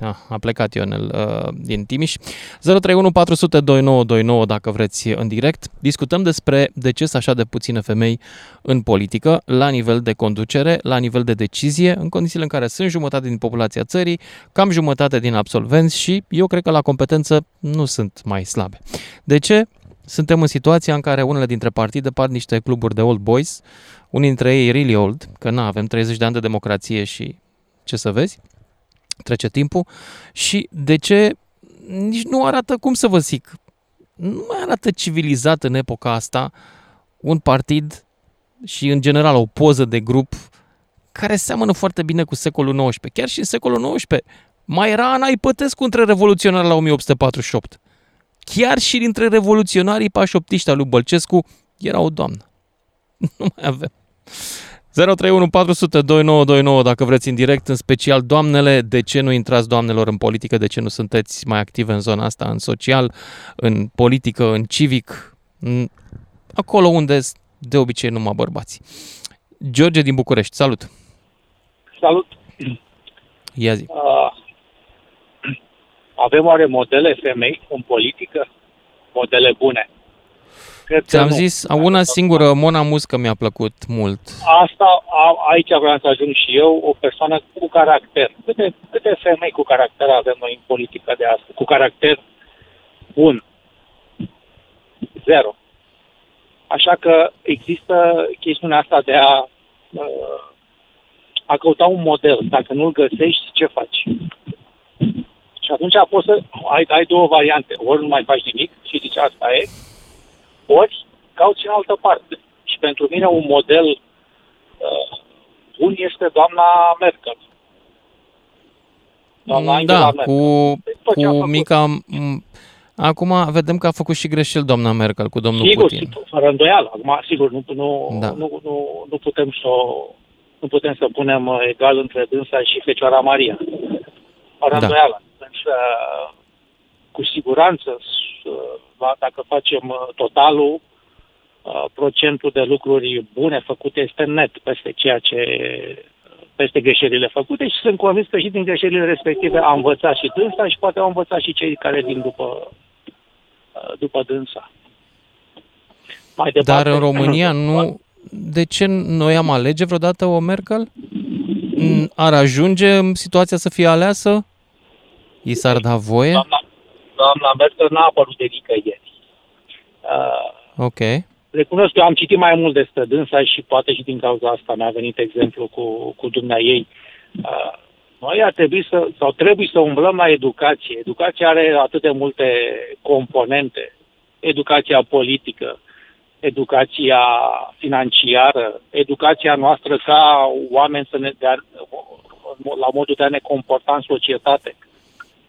Ah, a plecat Ionel uh, din Timiș. 031 400 2929 dacă vreți în direct. Discutăm despre de ce sunt așa de puține femei în politică, la nivel de conducere, la nivel de decizie, în condițiile în care sunt jumătate din populația țării, cam jumătate din absolvenți și eu cred că la competență nu sunt mai slabe. De ce? Suntem în situația în care unele dintre partide par niște cluburi de old boys, unii dintre ei really old, că nu avem 30 de ani de democrație și ce să vezi, trece timpul și de ce nici nu arată, cum să vă zic, nu mai arată civilizat în epoca asta un partid și în general o poză de grup care seamănă foarte bine cu secolul XIX. Chiar și în secolul XIX mai era Ana Ipătescu între revoluționari la 1848. Chiar și dintre revoluționarii pașoptiști al lui Bălcescu era o doamnă. Nu mai avem. 031 400 2929 dacă vreți în direct, în special doamnele, de ce nu intrați doamnelor în politică, de ce nu sunteți mai active în zona asta, în social, în politică, în civic, în... acolo unde de obicei numai bărbați. George din București, salut! Salut! Ia zi! Uh, avem oare modele femei în politică? Modele bune? Cred Ți-am zis, una singură, Mona Muscă mi-a plăcut mult. Asta, a, aici vreau să ajung și eu, o persoană cu caracter. Câte, câte femei cu caracter avem noi în politica de astăzi? Cu caracter bun. Zero. Așa că există chestiunea asta de a, uh, a căuta un model. Dacă nu-l găsești, ce faci? Și atunci poți să ai, ai două variante. Ori nu mai faci nimic și zici asta e, ori cauți în altă parte. Și pentru mine un model uh, bun este doamna Merkel. Doamna Angela da, Merkel. cu, Tot ce a cu făcut. mica... m, Acum vedem că a făcut și greșeli doamna Merkel cu domnul Sigur, Putin. sigur, fără îndoială. Acum, sigur, nu, nu, Da. nu, nu, nu putem să o- nu putem să punem uh, egal între dânsa și Fecioara Maria. Fără Da. îndoială. Însă, cu siguranță, s- la- dacă facem uh, totalul, uh, procentul de lucruri bune făcute este net peste ceea ce peste greșelile făcute și sunt convins că și din greșelile respective a învățat și dânsa și poate au învățat și cei care vin după, uh, după dânsa. Mai Dar în România nu... De ce noi am alege vreodată o Merkel? N- Ar ajunge în situația să fie aleasă? I s-ar da voie? Doamna, doamna Merkel n-a apărut de nicăieri. Uh, Ok. recunosc că am citit mai mult despre dânsa și poate și din cauza asta mi-a venit exemplu cu, cu dumnea ei. Uh, noi ar trebui să, sau trebuie să umblăm la educație. Educația are atât de multe componente. Educația politică, educația financiară, educația noastră ca oameni să ne, de a, la modul de a ne comporta în societate.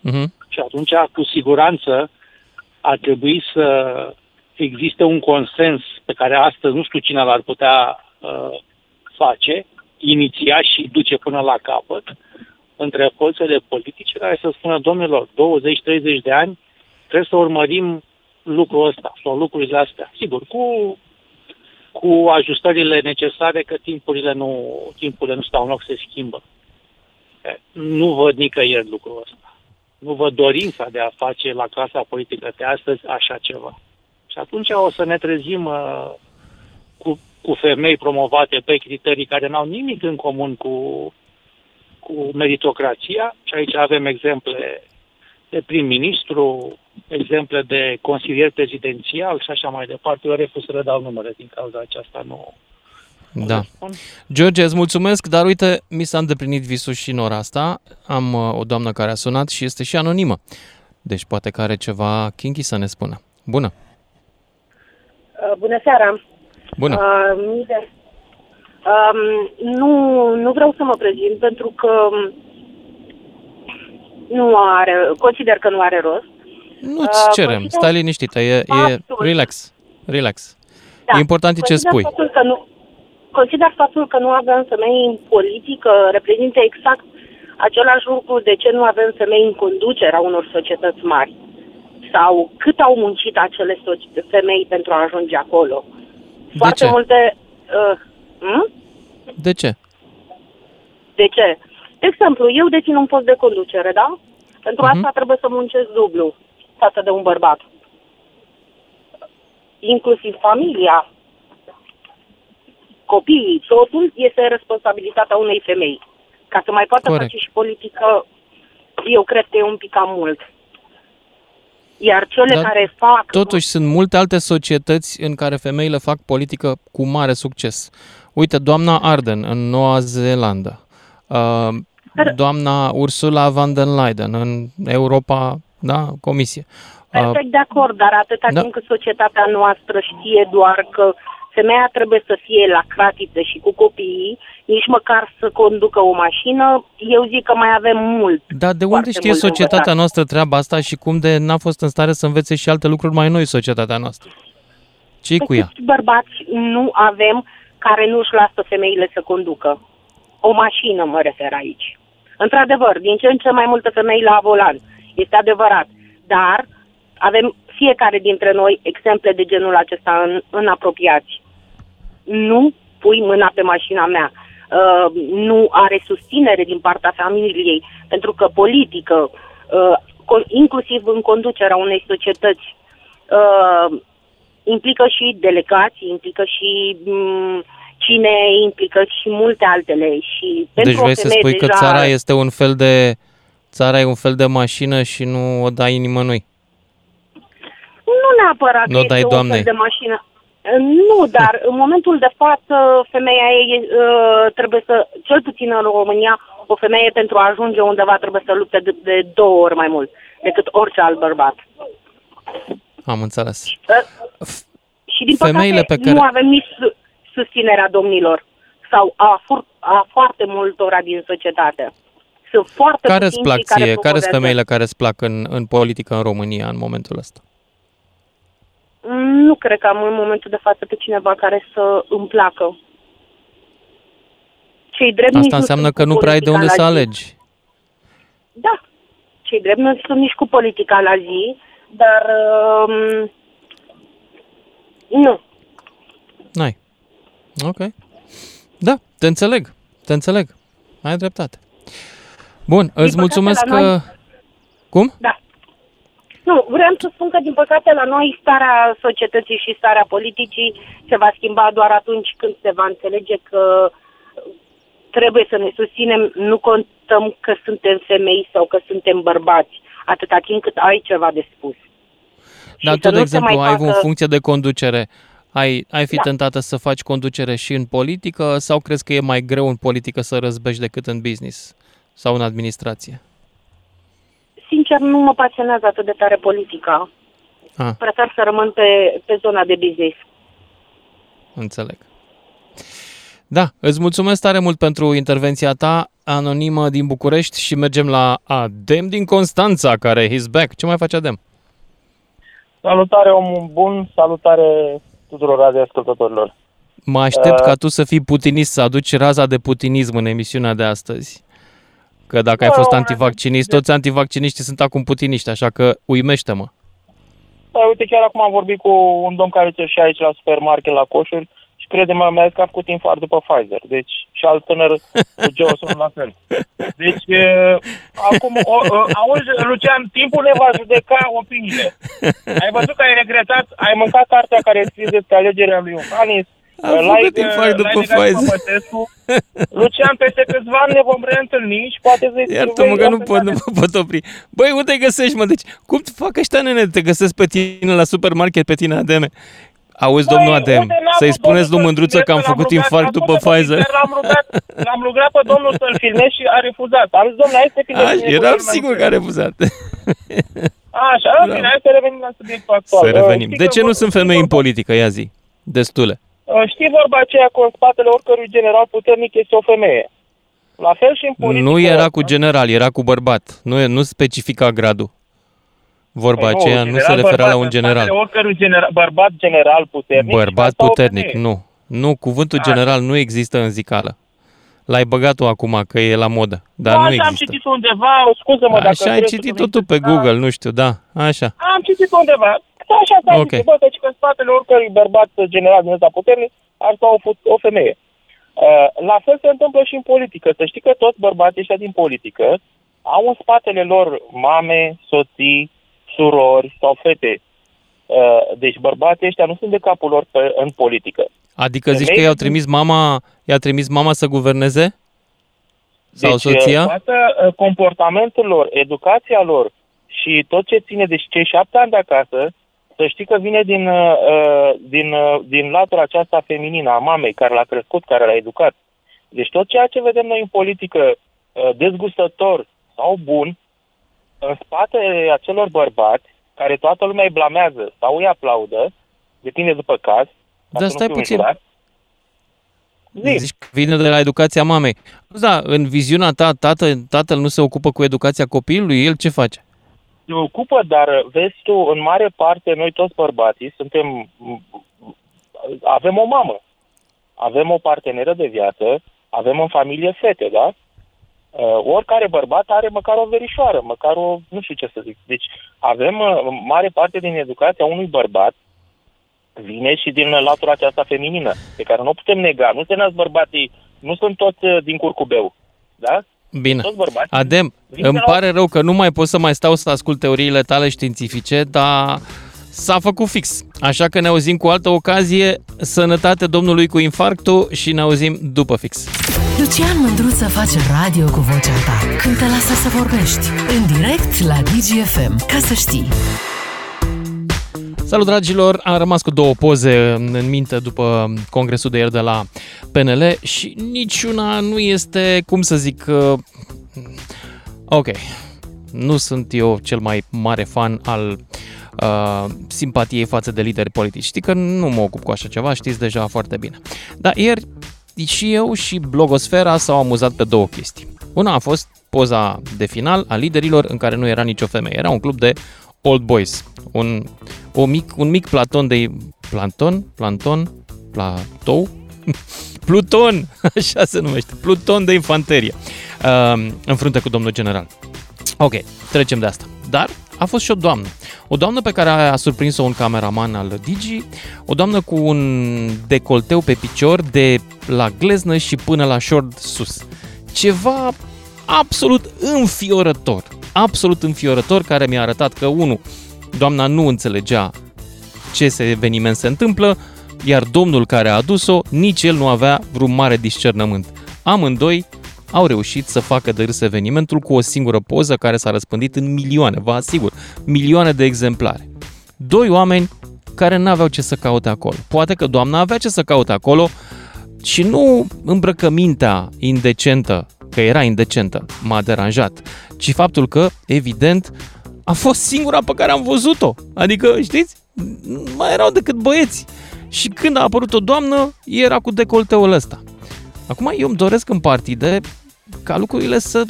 Mhm. Și atunci, cu siguranță, ar trebui să existe un consens pe care astăzi nu știu cine l-ar putea uh, face, iniția și duce până la capăt, între forțele politice care să spună, domnilor, 20-30 de ani trebuie să urmărim lucrul ăsta sau lucrurile astea. Sigur, cu, cu ajustările necesare că timpurile nu, timpurile nu stau în loc, se schimbă. Eh, Nu văd nicăieri lucrul ăsta. Nu văd dorința de a face la clasa politică de astăzi așa ceva. Și atunci o să ne trezim uh, cu, cu femei promovate pe criterii care n-au nimic în comun cu, cu meritocrația. Și aici avem exemple de prim-ministru, exemple de consilier prezidențial și așa mai departe. Eu refuz să le dau numere din cauza aceasta. Nu, Da. George, îți mulțumesc, dar uite, mi s-a îndeplinit visul și în ora asta. Am uh, o doamnă care a sunat și este și anonimă. Deci poate că are ceva kinky să ne spună. Bună! Uh, Bună seara! Bună! Uh, Mide. Um, nu, nu vreau să mă prezint pentru că um, nu are, consider că nu are rost. Nu-ți Uh, cerem, consider stai liniștită, e, e faptul- relax, relax. Da, Important e ce consider spui. Faptul că nu, consider faptul că nu avem femei în politică reprezintă exact același lucru de ce nu avem femei în conducerea unor societăți mari. Sau cât au muncit acele soci- femei pentru a ajunge acolo. Foarte ce? multe... Uh, hm? De ce? De ce? De exemplu, eu dețin un post de conducere, da? Pentru Mhm. asta trebuie să muncesc dublu față de un bărbat. Inclusiv familia, copiii, totul este responsabilitatea unei femei. Ca să mai poată Corect. face și politică, eu cred că e un pic cam mult. Iar cele Dar care fac... Totuși, sunt multe alte societăți în care femeile fac politică cu mare succes. Uite, doamna Arden în Noua Zeelandă, uh, doamna Ursula von der Leyen în Europa, da, Comisie. Uh, Perfect de acord, dar atâta Da. timp cât societatea noastră știe doar că femeia trebuie să fie la cratiță și cu copiii, nici măcar să conducă o mașină, eu zic că mai avem mult. Dar de unde foarte știe mult de societatea învățat. noastră treaba asta și cum de n-a fost în stare să învețe și alte lucruri mai noi societatea noastră? ce cu ea? Câți bărbați nu avem care nu își lasă femeile să conducă? O mașină mă refer aici. Într-adevăr, din ce în ce mai multe femei la volan. Este adevărat. Dar avem fiecare dintre noi exemple de genul acesta în, în apropiați. Nu pui mâna pe mașina mea. Uh, nu are susținere din partea familiei, pentru că politică, uh, con- inclusiv în conducerea unei societăți, uh, implică și delegații, implică și m, cine implică și multe altele. Și pentru Deci o vrei să femeie spui că deja, țara este un fel de țara e un fel de mașină și nu o dai nimănui. Nu neapărat Nu că dai este un Doamnei. fel de mașină. Nu, dar în momentul de față femeia ei uh, trebuie să, cel puțin în România, o femeie pentru a ajunge undeva trebuie să lupte de, de două ori mai mult decât orice alt bărbat. Am înțeles. Uh, și din Femeile păcate pe care- nu avem nici su- susținerea domnilor sau a, fur- a foarte multora din societate. Sunt foarte Care îți puțini plac cei care ție? Care sunt promovează. femeile care îți plac în, în politică în România în momentul ăsta? Mm, Nu cred că am în momentul de față pe cineva care să îmi placă. Cei drept nici Asta înseamnă sunt că cu nu prea ai de unde politica să la zi. alegi. Da, cei drept nu sunt nici cu politica la zi, dar um, nu. N-ai. Ok. Da, te înțeleg. Te înțeleg. Ai dreptate. Bun, îți păcate, mulțumesc la că... noi- Cum? Da. Nu, vreau să spun că, din păcate, la noi starea societății și starea politicii se va schimba doar atunci când se va înțelege că trebuie să ne susținem, nu contăm că suntem femei sau că suntem bărbați, atâta timp cât ai ceva de spus. Dar să tu, de nu se exemplu, mai ai facă- în funcție de conducere, ai, ai fi Da. tentată să faci conducere și în politică sau crezi că e mai greu în politică să răzbești decât în business sau în administrație? Sincer, nu mă pasionează atât de tare politica. Ah, Prefer să rămân pe, pe zona de business. înțeleg. Da, îți mulțumesc tare mult pentru intervenția ta, anonimă din București și mergem la Adem din Constanța, care he's back. Ce mai face Adem? Salutare, om bun, salutare tuturor radioascultătorilor. Mă aștept Uh, ca tu să fii putinist, să aduci raza de putinism în emisiunea de astăzi. Că dacă ai Da, fost un- antivaccinist, toți antivacciniștii sunt acum putiniști, așa că uimește-mă. Da, uite, chiar acum am vorbit cu un domn care ce și aici la supermarket, la coșuri, și crede-mă, mi-a zis că a făcut infarct după Pfizer. Deci, și alt tânăr cu Johnson la fel. Deci, e, acum, o, o, auzi, Lucian, timpul ne va judeca opiniile. Ai văzut că ai regretat, ai mâncat cartea care scrie despre alegerea lui Iohannis, Am făcut infarct după Pfizer. Lucian, peste câțiva ani ne vom reîntâlni și poate să-i Iartă-mă că nu pot, nu mă pot opri. Băi, unde te găsești, mă? Deci, cum fac ăștia, nene, te găsesc pe tine la supermarket, pe tine, Ademe? Auzi, Băi, domnul Adem, uite, n-am să-i avut spuneți domnul lui Mândruță să-l că am filmez, făcut l-am rugat, infarct am după făcut Pfizer. sincer, L-am rugat, l-am rugat pe domnul să-l filmez și a refuzat. Am zis, domnule, hai să filmez. Așa, mine cu eram el mai sigur încet." că a refuzat. Așa, în fine, hai să revenim la subiectul actual. Să Uh, revenim. știi De că ce nu vor- sunt femei în politică? Ia zi. Destule. Uh, Știi vorba aceea că în spatele oricărui general puternic este o femeie. La fel și în politică. Nu era cu general, era cu bărbat. Nu, e- nu specifica gradul. Vorba Păi aceea nu se general referea la bărbat, un în spatele general. Oricărui general, bărbat general puternic. Bărbat asta o puternic, femeie. nu. Nu, cuvântul Așa. general nu există în zicală. L-ai băgat tu acum că e la modă, dar Nu, nu așa am există. citit undeva, scuză-mă dacă... Așa ai trebuie să citit-o nu- tu pe Google, nu știu, da, așa. Am citit undeva. Da, așa s-a Ok. okay. zis, bă, deci că în spatele oricărui bărbat general din ăsta puternic ar sta o, fu- o femeie. Uh, la fel se întâmplă și în politică. Să știi că toți bărbații ăștia din politică au în spatele lor mame, soții, surori sau fete. Uh, deci bărbații ăștia nu sunt de capul lor pe, în politică. Adică zici că Femeile i-au sunt- trimis mama, i-a trimis mama să guverneze? Sau deci, soția? Toată uh, comportamentul lor, educația lor și tot ce ține de cei șapte ani de acasă, să știi că vine din, uh, uh, din, uh, din latura aceasta feminină a mamei care l-a crescut, care l-a educat. Deci tot ceea ce vedem noi în politică uh, dezgustător sau bun, în spatele acelor bărbați, care toată lumea îi blamează sau îi aplaudă, depinde după caz, ca Dar să nu stai fiu puțin. înjurat. Zi. Zici că vine de la educația mamei. Da, în viziunea ta, tată, tatăl nu se ocupă cu educația copilului, el ce face? Se ocupă, dar vezi tu, în mare parte, noi toți bărbații suntem, avem o mamă, avem o parteneră de viață, avem în familie fete, da? Uh, oricare bărbat are măcar o verișoară, măcar o, nu știu ce să zic. Deci avem uh, mare parte din educația unui bărbat vine și din latura aceasta feminină, pe care nu o putem nega. Nu se nasc bărbații, nu sunt toți uh, din curcubeu, da? Bine. Toți bărbații Adem, vin îmi de la- pare rău că nu mai pot să mai stau să ascult teoriile tale științifice, dar s-a făcut fix. Așa că ne auzim cu altă ocazie. Sănătate domnului cu infarctul și ne auzim după fix. Lucian Mândruță face radio cu vocea ta când te lasă să vorbești. În direct la DGFM. Ca să știi. Salut, dragilor! Am rămas cu două poze în minte după congresul de ieri de la PNL și niciuna nu este, cum să zic, uh, ok, nu sunt eu cel mai mare fan al uh, simpatiei față de lideri politici. Știi că nu mă ocup cu așa ceva, știți deja foarte bine. Dar ieri și eu și blogosfera s-au amuzat pe două chestii. Una a fost poza de final a liderilor în care nu era nicio femeie. Era un club de old boys. Un, o mic, un mic platon de... Planton? Planton? Platou? Pluton! Așa se numește. Pluton de infanterie. Uh, în frunte cu domnul general. Ok, trecem de asta. Dar a fost și o doamnă. O doamnă pe care a surprins-o un cameraman al Digi, o doamnă cu un decolteu pe picior de la gleznă și până la short sus. Ceva absolut înfiorător. Absolut înfiorător care mi-a arătat că, unu, doamna nu înțelegea ce se eveniment se întâmplă, iar domnul care a adus-o, nici el nu avea vreun mare discernământ. Amândoi au reușit să facă de râs evenimentul cu o singură poză care s-a răspândit în milioane, vă asigur, milioane de exemplare. Doi oameni care n-aveau ce să caute acolo. Poate că doamna avea ce să caute acolo și nu îmbrăcămintea indecentă, că era indecentă, m-a deranjat, ci faptul că, evident, a fost singura pe care am văzut-o. Adică, știți, mai erau decât băieți. Și când a apărut o doamnă, era cu decolteul ăsta. Acum eu îmi doresc în partide ca lucrurile să...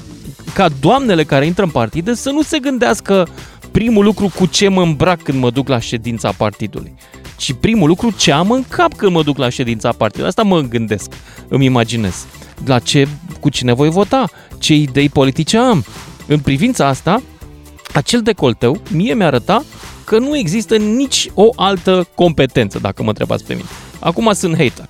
ca doamnele care intră în partide să nu se gândească primul lucru cu ce mă îmbrac când mă duc la ședința partidului. Ci primul lucru ce am în cap când mă duc la ședința partidului. Asta mă gândesc, îmi imaginez. La ce, cu cine voi vota, ce idei politice am. În privința asta, acel decolteu mie mi-arăta că nu există nici o altă competență, dacă mă întrebați pe mine. Acum sunt hater.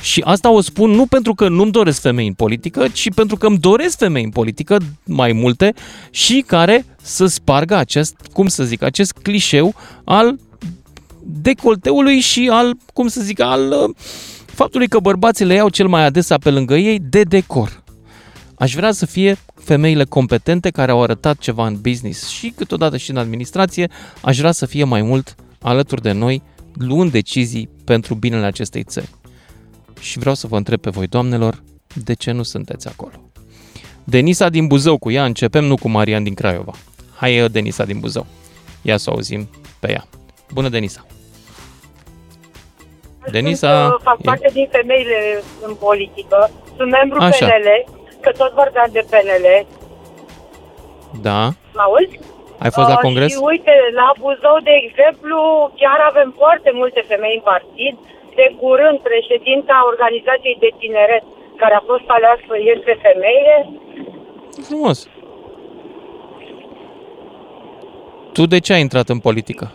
Și asta o spun nu pentru că nu-mi doresc femei în politică, ci pentru că îmi doresc femei în politică mai multe și care să spargă acest, cum să zic, acest clișeu al decolteului și al, cum să zic, al uh, faptului că bărbații le iau cel mai adesea pe lângă ei de decor. Aș vrea să fie femeile competente care au arătat ceva în business și câteodată și în administrație, aș vrea să fie mai mult alături de noi, luând decizii pentru binele acestei țări. Și vreau să vă întreb pe voi, doamnelor, de ce nu sunteți acolo? Denisa din Buzău, cu ea începem, nu cu Marian din Craiova. Hai, Denisa din Buzău. Ia să auzim pe ea. Bună, Denisa! Denisa... Sunt, uh, fac parte e... din femeile în politică. Sunt membru Așa. PNL, că tot vorbeam de PNL. Da. Mă auzi? Ai fost la Uh, congres? Și uite, la Buzău, de exemplu, chiar avem foarte multe femei în partid. De curând, președinta organizației de tineret care a fost aleasă este femeie. Frumos. Tu de ce ai intrat în politică?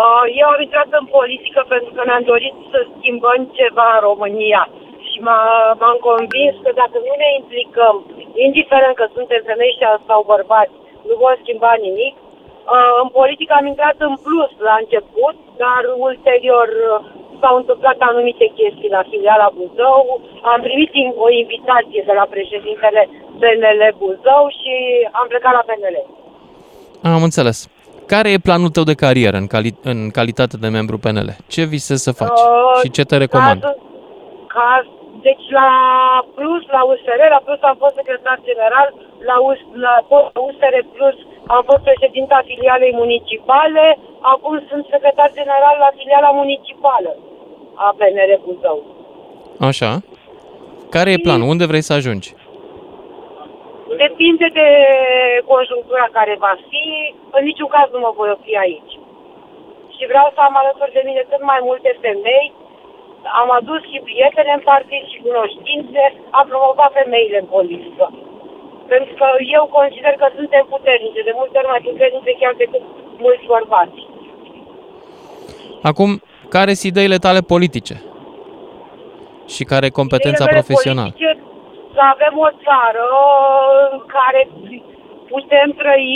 Uh, Eu am intrat în politică pentru că ne-am dorit să schimbăm ceva în România. Și m-a- m-am convins că dacă nu ne implicăm, indiferent că suntem femei sau bărbați, nu vom schimba nimic. Uh, În politică am intrat în plus la început, dar ulterior uh, s-au întâmplat anumite chestii la filiala Buzău. Am primit in- o invitație de la președintele PNL Buzău și am plecat la PNL. Am înțeles. Care e planul tău de carieră în, cali- în calitate de membru PNL? Ce visezi să faci? Uh, și ce te recomand? Ca, ca, deci la Plus, la USR, la Plus am fost secretar general, la, US, la post USR Plus am fost președinta filialei municipale, acum sunt secretar general la filiala municipală a PNR Buzău. Așa. Care e planul? Unde vrei să ajungi? Depinde de conjunctura care va fi, în niciun caz nu mă voi opri aici. Și vreau să am alături de mine cât mai multe femei, am adus și prietene în partid și cunoștințe, am promovat femeile în politică. Pentru că eu consider că suntem puternice, de multe ori mai puternice chiar decât mulți bărbați. Acum, care sunt ideile tale politice? Și care e competența Ideile mele profesională? politice, Să avem o țară în care putem trăi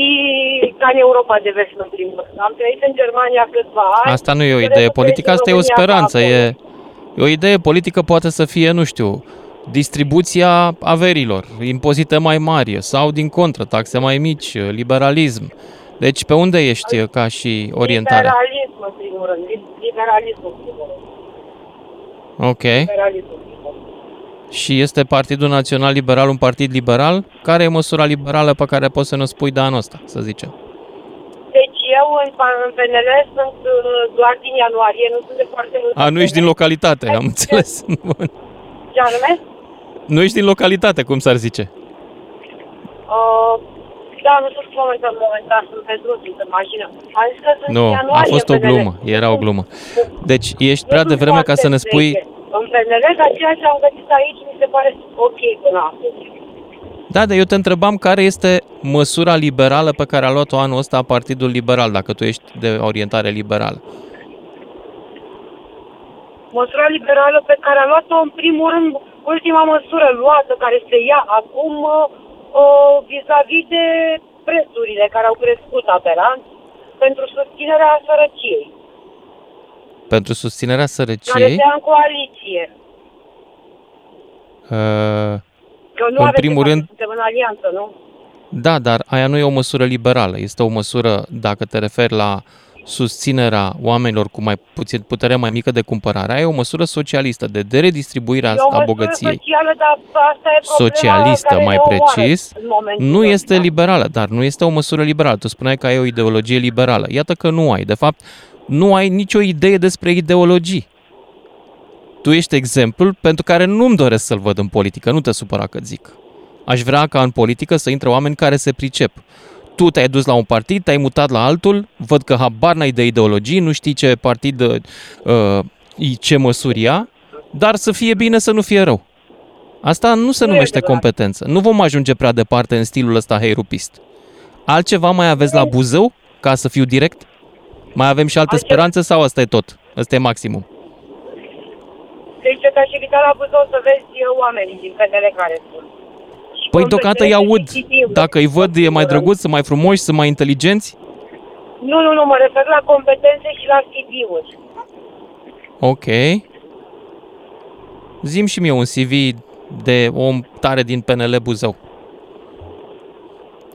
ca în Europa de vest, în primul rând. Am trăit în Germania câțiva ani. Asta nu e o Trebuie idee să politică, trăiesc asta în e o România speranță. ca E, e o idee politică poate să fie, nu știu, distribuția averilor, impozite mai mari sau, din contră, taxe mai mici, liberalism. Deci pe unde ești uh, ca și orientare? Liberalism, în primul rând. Li- Liberalism, în primul rând. Ok. Liberalism. Și este Partidul Național Liberal un partid liberal? Care e măsura liberală pe care poți să ne spui de anul ăsta, să zicem? Deci eu în, în PNL sunt uh, doar din ianuarie, nu sunt de foarte mult. A, nu ești din localitate, am înțeles. Ce anume? Nu ești din localitate, cum s-ar zice. Uh, da, nu sunt momentan, momentan, sunt pe drum, sunt în mașină. Am zis că sunt Nu, din a ianuarie fost în o PNL. glumă, era o glumă. Deci ești Nu prea sunt devreme ca foarte să ne spui... veche. În PNL, dar ceea ce am găsit aici mi se pare ok până acum. Da, dar eu te întrebam care este măsura liberală pe care a luat-o anul ăsta Partidul Liberal, dacă tu ești de orientare liberală. Măsura liberală pe care a luat-o, în primul rând, ultima măsură luată, care se ia acum, uh, uh, vis-a-vis de prețurile care au crescut apelant pentru susținerea sărăciei, Pentru susținerea care sărăciei, se ia în coaliție. uh, Că nu În aveți primul de fapt, rând- suntem în alianță, nu? da, dar aia nu e o măsură liberală, este o măsură, dacă te referi la susținerea oamenilor cu mai puțin putere mai mică de cumpărare, aia e o măsură socialistă de deredistribuire a, E o a măsură bogăției. Socială, dar asta e problema socialistă, care mai ne omoară precis, în momentul nu ăsta. este liberală, dar nu este o măsură liberală. Tu spuneai că ai o ideologie liberală. Iată că nu ai. De fapt, nu ai nicio idee despre ideologii. Tu ești exemplul pentru care nu-mi doresc să-l văd în politică. Nu te supăra că zic. Aș vrea ca în politică să intre oameni care se pricep. Tu te-ai dus la un partid, te-ai mutat la altul, văd că habar n-ai de ideologii, nu știi ce partid, uh, ce măsuri ia, dar să fie bine, să nu fie rău. Asta nu se Nu e numește adevărat. competență. Nu vom ajunge prea departe în stilul ăsta heirupist. Altceva mai aveți la Buzău, ca să fiu direct? Mai avem și alte Altceva. speranțe sau asta e tot? Asta e maximum. Deci te-aș invita la Buzău să vezi uh, oamenii din PNL care sunt. Și Păi cum deocamdată se îi crede aud. și știu. Dacă îi văd, e mai drăguț, sunt mai frumoși, sunt mai inteligenți? Nu, nu, nu, mă refer la competențe și la CV-uri. Ok. Zim și mie un CV de om tare din PNL Buzău.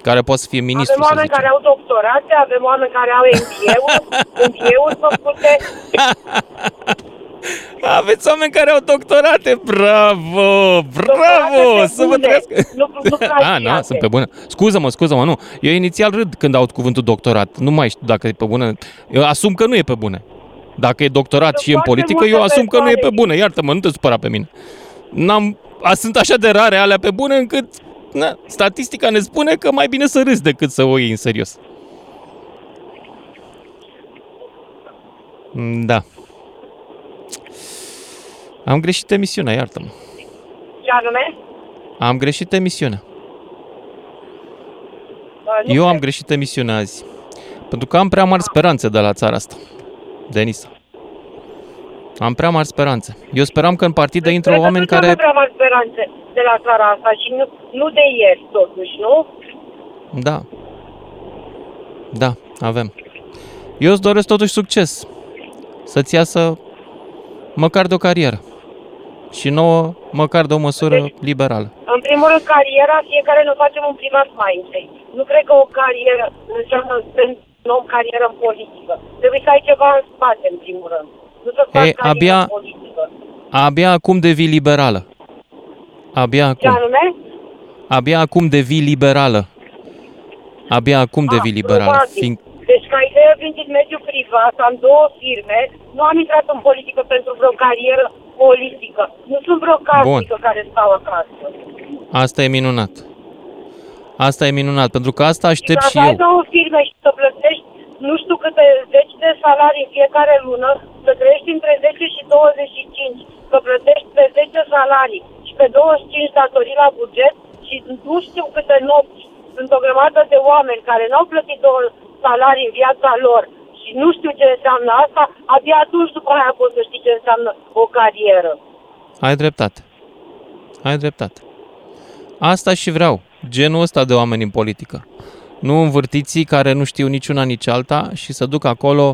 Care poate să fie ministru, avem să oameni zicem. care au doctorate, avem oameni care au MBA-uri, MBA-uri făcute. Aveți oameni care au doctorate, bravo, bravo, Doctorate pe să vă bune, trăiască. Nu, nu A, plagiate. nu, sunt pe bună. Scuză-mă, scuză-mă, nu. Eu inițial râd când aud cuvântul doctorat. Nu mai știu dacă e pe bună. Eu asum că nu e pe bună. Dacă e doctorat și e în foarte politică, eu multe asum că nu e pe persoane. bună. Iartă-mă, nu te supăra pe mine. N-am, a, sunt așa de rare alea pe bune încât na, statistica ne spune că mai bine să râzi decât să o iei în serios. Mm, Da. Am greșit emisiunea, iartă-mă. Ce anume? Am greșit emisiunea. Uh, nu Eu am cred. greșit emisiunea azi. Pentru că am prea mari speranțe de la țara asta. Denisa. Am prea mari speranțe. Eu speram că în partidă intră Cred că oameni tu ți-ai care... prea mari speranțe de la țara asta și nu, nu de ieri, totuși, nu? Da. Da, avem. Eu îți doresc totuși succes. Să-ți iasă măcar de o carieră. Și nouă, măcar de o măsură Deci- liberală. În primul rând, cariera, fiecare ne facem un privat mai întâi. Nu cred că o carieră înseamnă să om carieră în politică. Trebuie să ai ceva în spate, în primul rând. Nu să faci Ei, carieră abia- în politică. Abia acum devii liberală. Abia Ce acum. anume? Abia acum devii liberală. Abia acum devii liberală. Ah, probabil. Fiind... Deci, ca idee, vin din mediul privat, am două firme, nu am intrat în politică pentru vreo carieră politică. Nu sunt vreo casnică care stau acasă. Asta e minunat. Asta e minunat, pentru că asta aștept Dacă și ai eu. două firme și să plătești nu știu câte zeci de salarii în fiecare lună, să trăiești între 10 și 25, să plătești pe 10 salarii și pe 25 datorii la buget și nu știu câte nopți sunt o grămadă de oameni care n-au plătit două salarii în viața lor și nu știu ce înseamnă asta, abia atunci după aia poți să știi ce înseamnă o carieră. Ai dreptate. Ai dreptate. Asta și vreau. Genul ăsta de oameni în politică. Nu învârtiții care nu știu niciuna nici alta și să duc acolo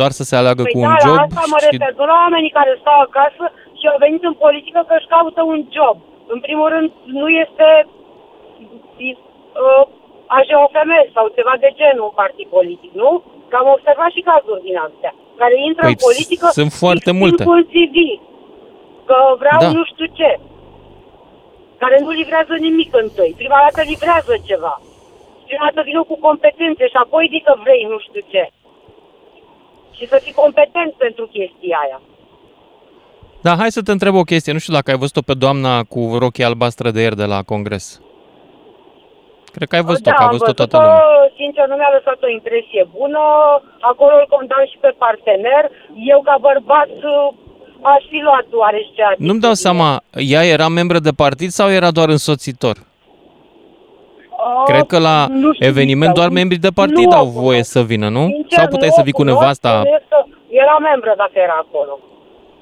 doar să se aleagă Păi cu da, un la job. asta mă și... refer, nu la oamenii care stau acasă și au venit în politică că își caută un job. În primul rând, nu este uh, așa o femeie sau ceva de genul un partid politic, nu? Că am observat și cazuri din astea, care intră Păi, în politică sunt foarte fix multe. impulsiv, că vreau Da. nu știu ce, care nu livrează nimic întâi. Prima dată livrează ceva. Prima dată vină cu competențe și apoi zic că vrei nu știu ce. Și să fii competent pentru chestia aia. Da, hai să te întreb o chestie. Nu știu dacă ai văzut-o pe doamna cu rochia albastră de ieri de la congres. Cred că ai văzut-o, da, că a am văzut-o văzut-o, toată lumea. sincer, nu mi-a lăsat o impresie bună. Acolo îl condamn și pe partener. Eu, ca bărbat, aș fi luat oarește atitudine. Nu-mi dau seama, ea era membră de partid sau era doar însoțitor? Uh, Cred că la nu știu, eveniment doar nu- membrii de partid nu au o voie să vină, nu? Sincer, Sau puteai nu să o vii cu cunosc, nevasta? bănuiesc că Era membră dacă era acolo.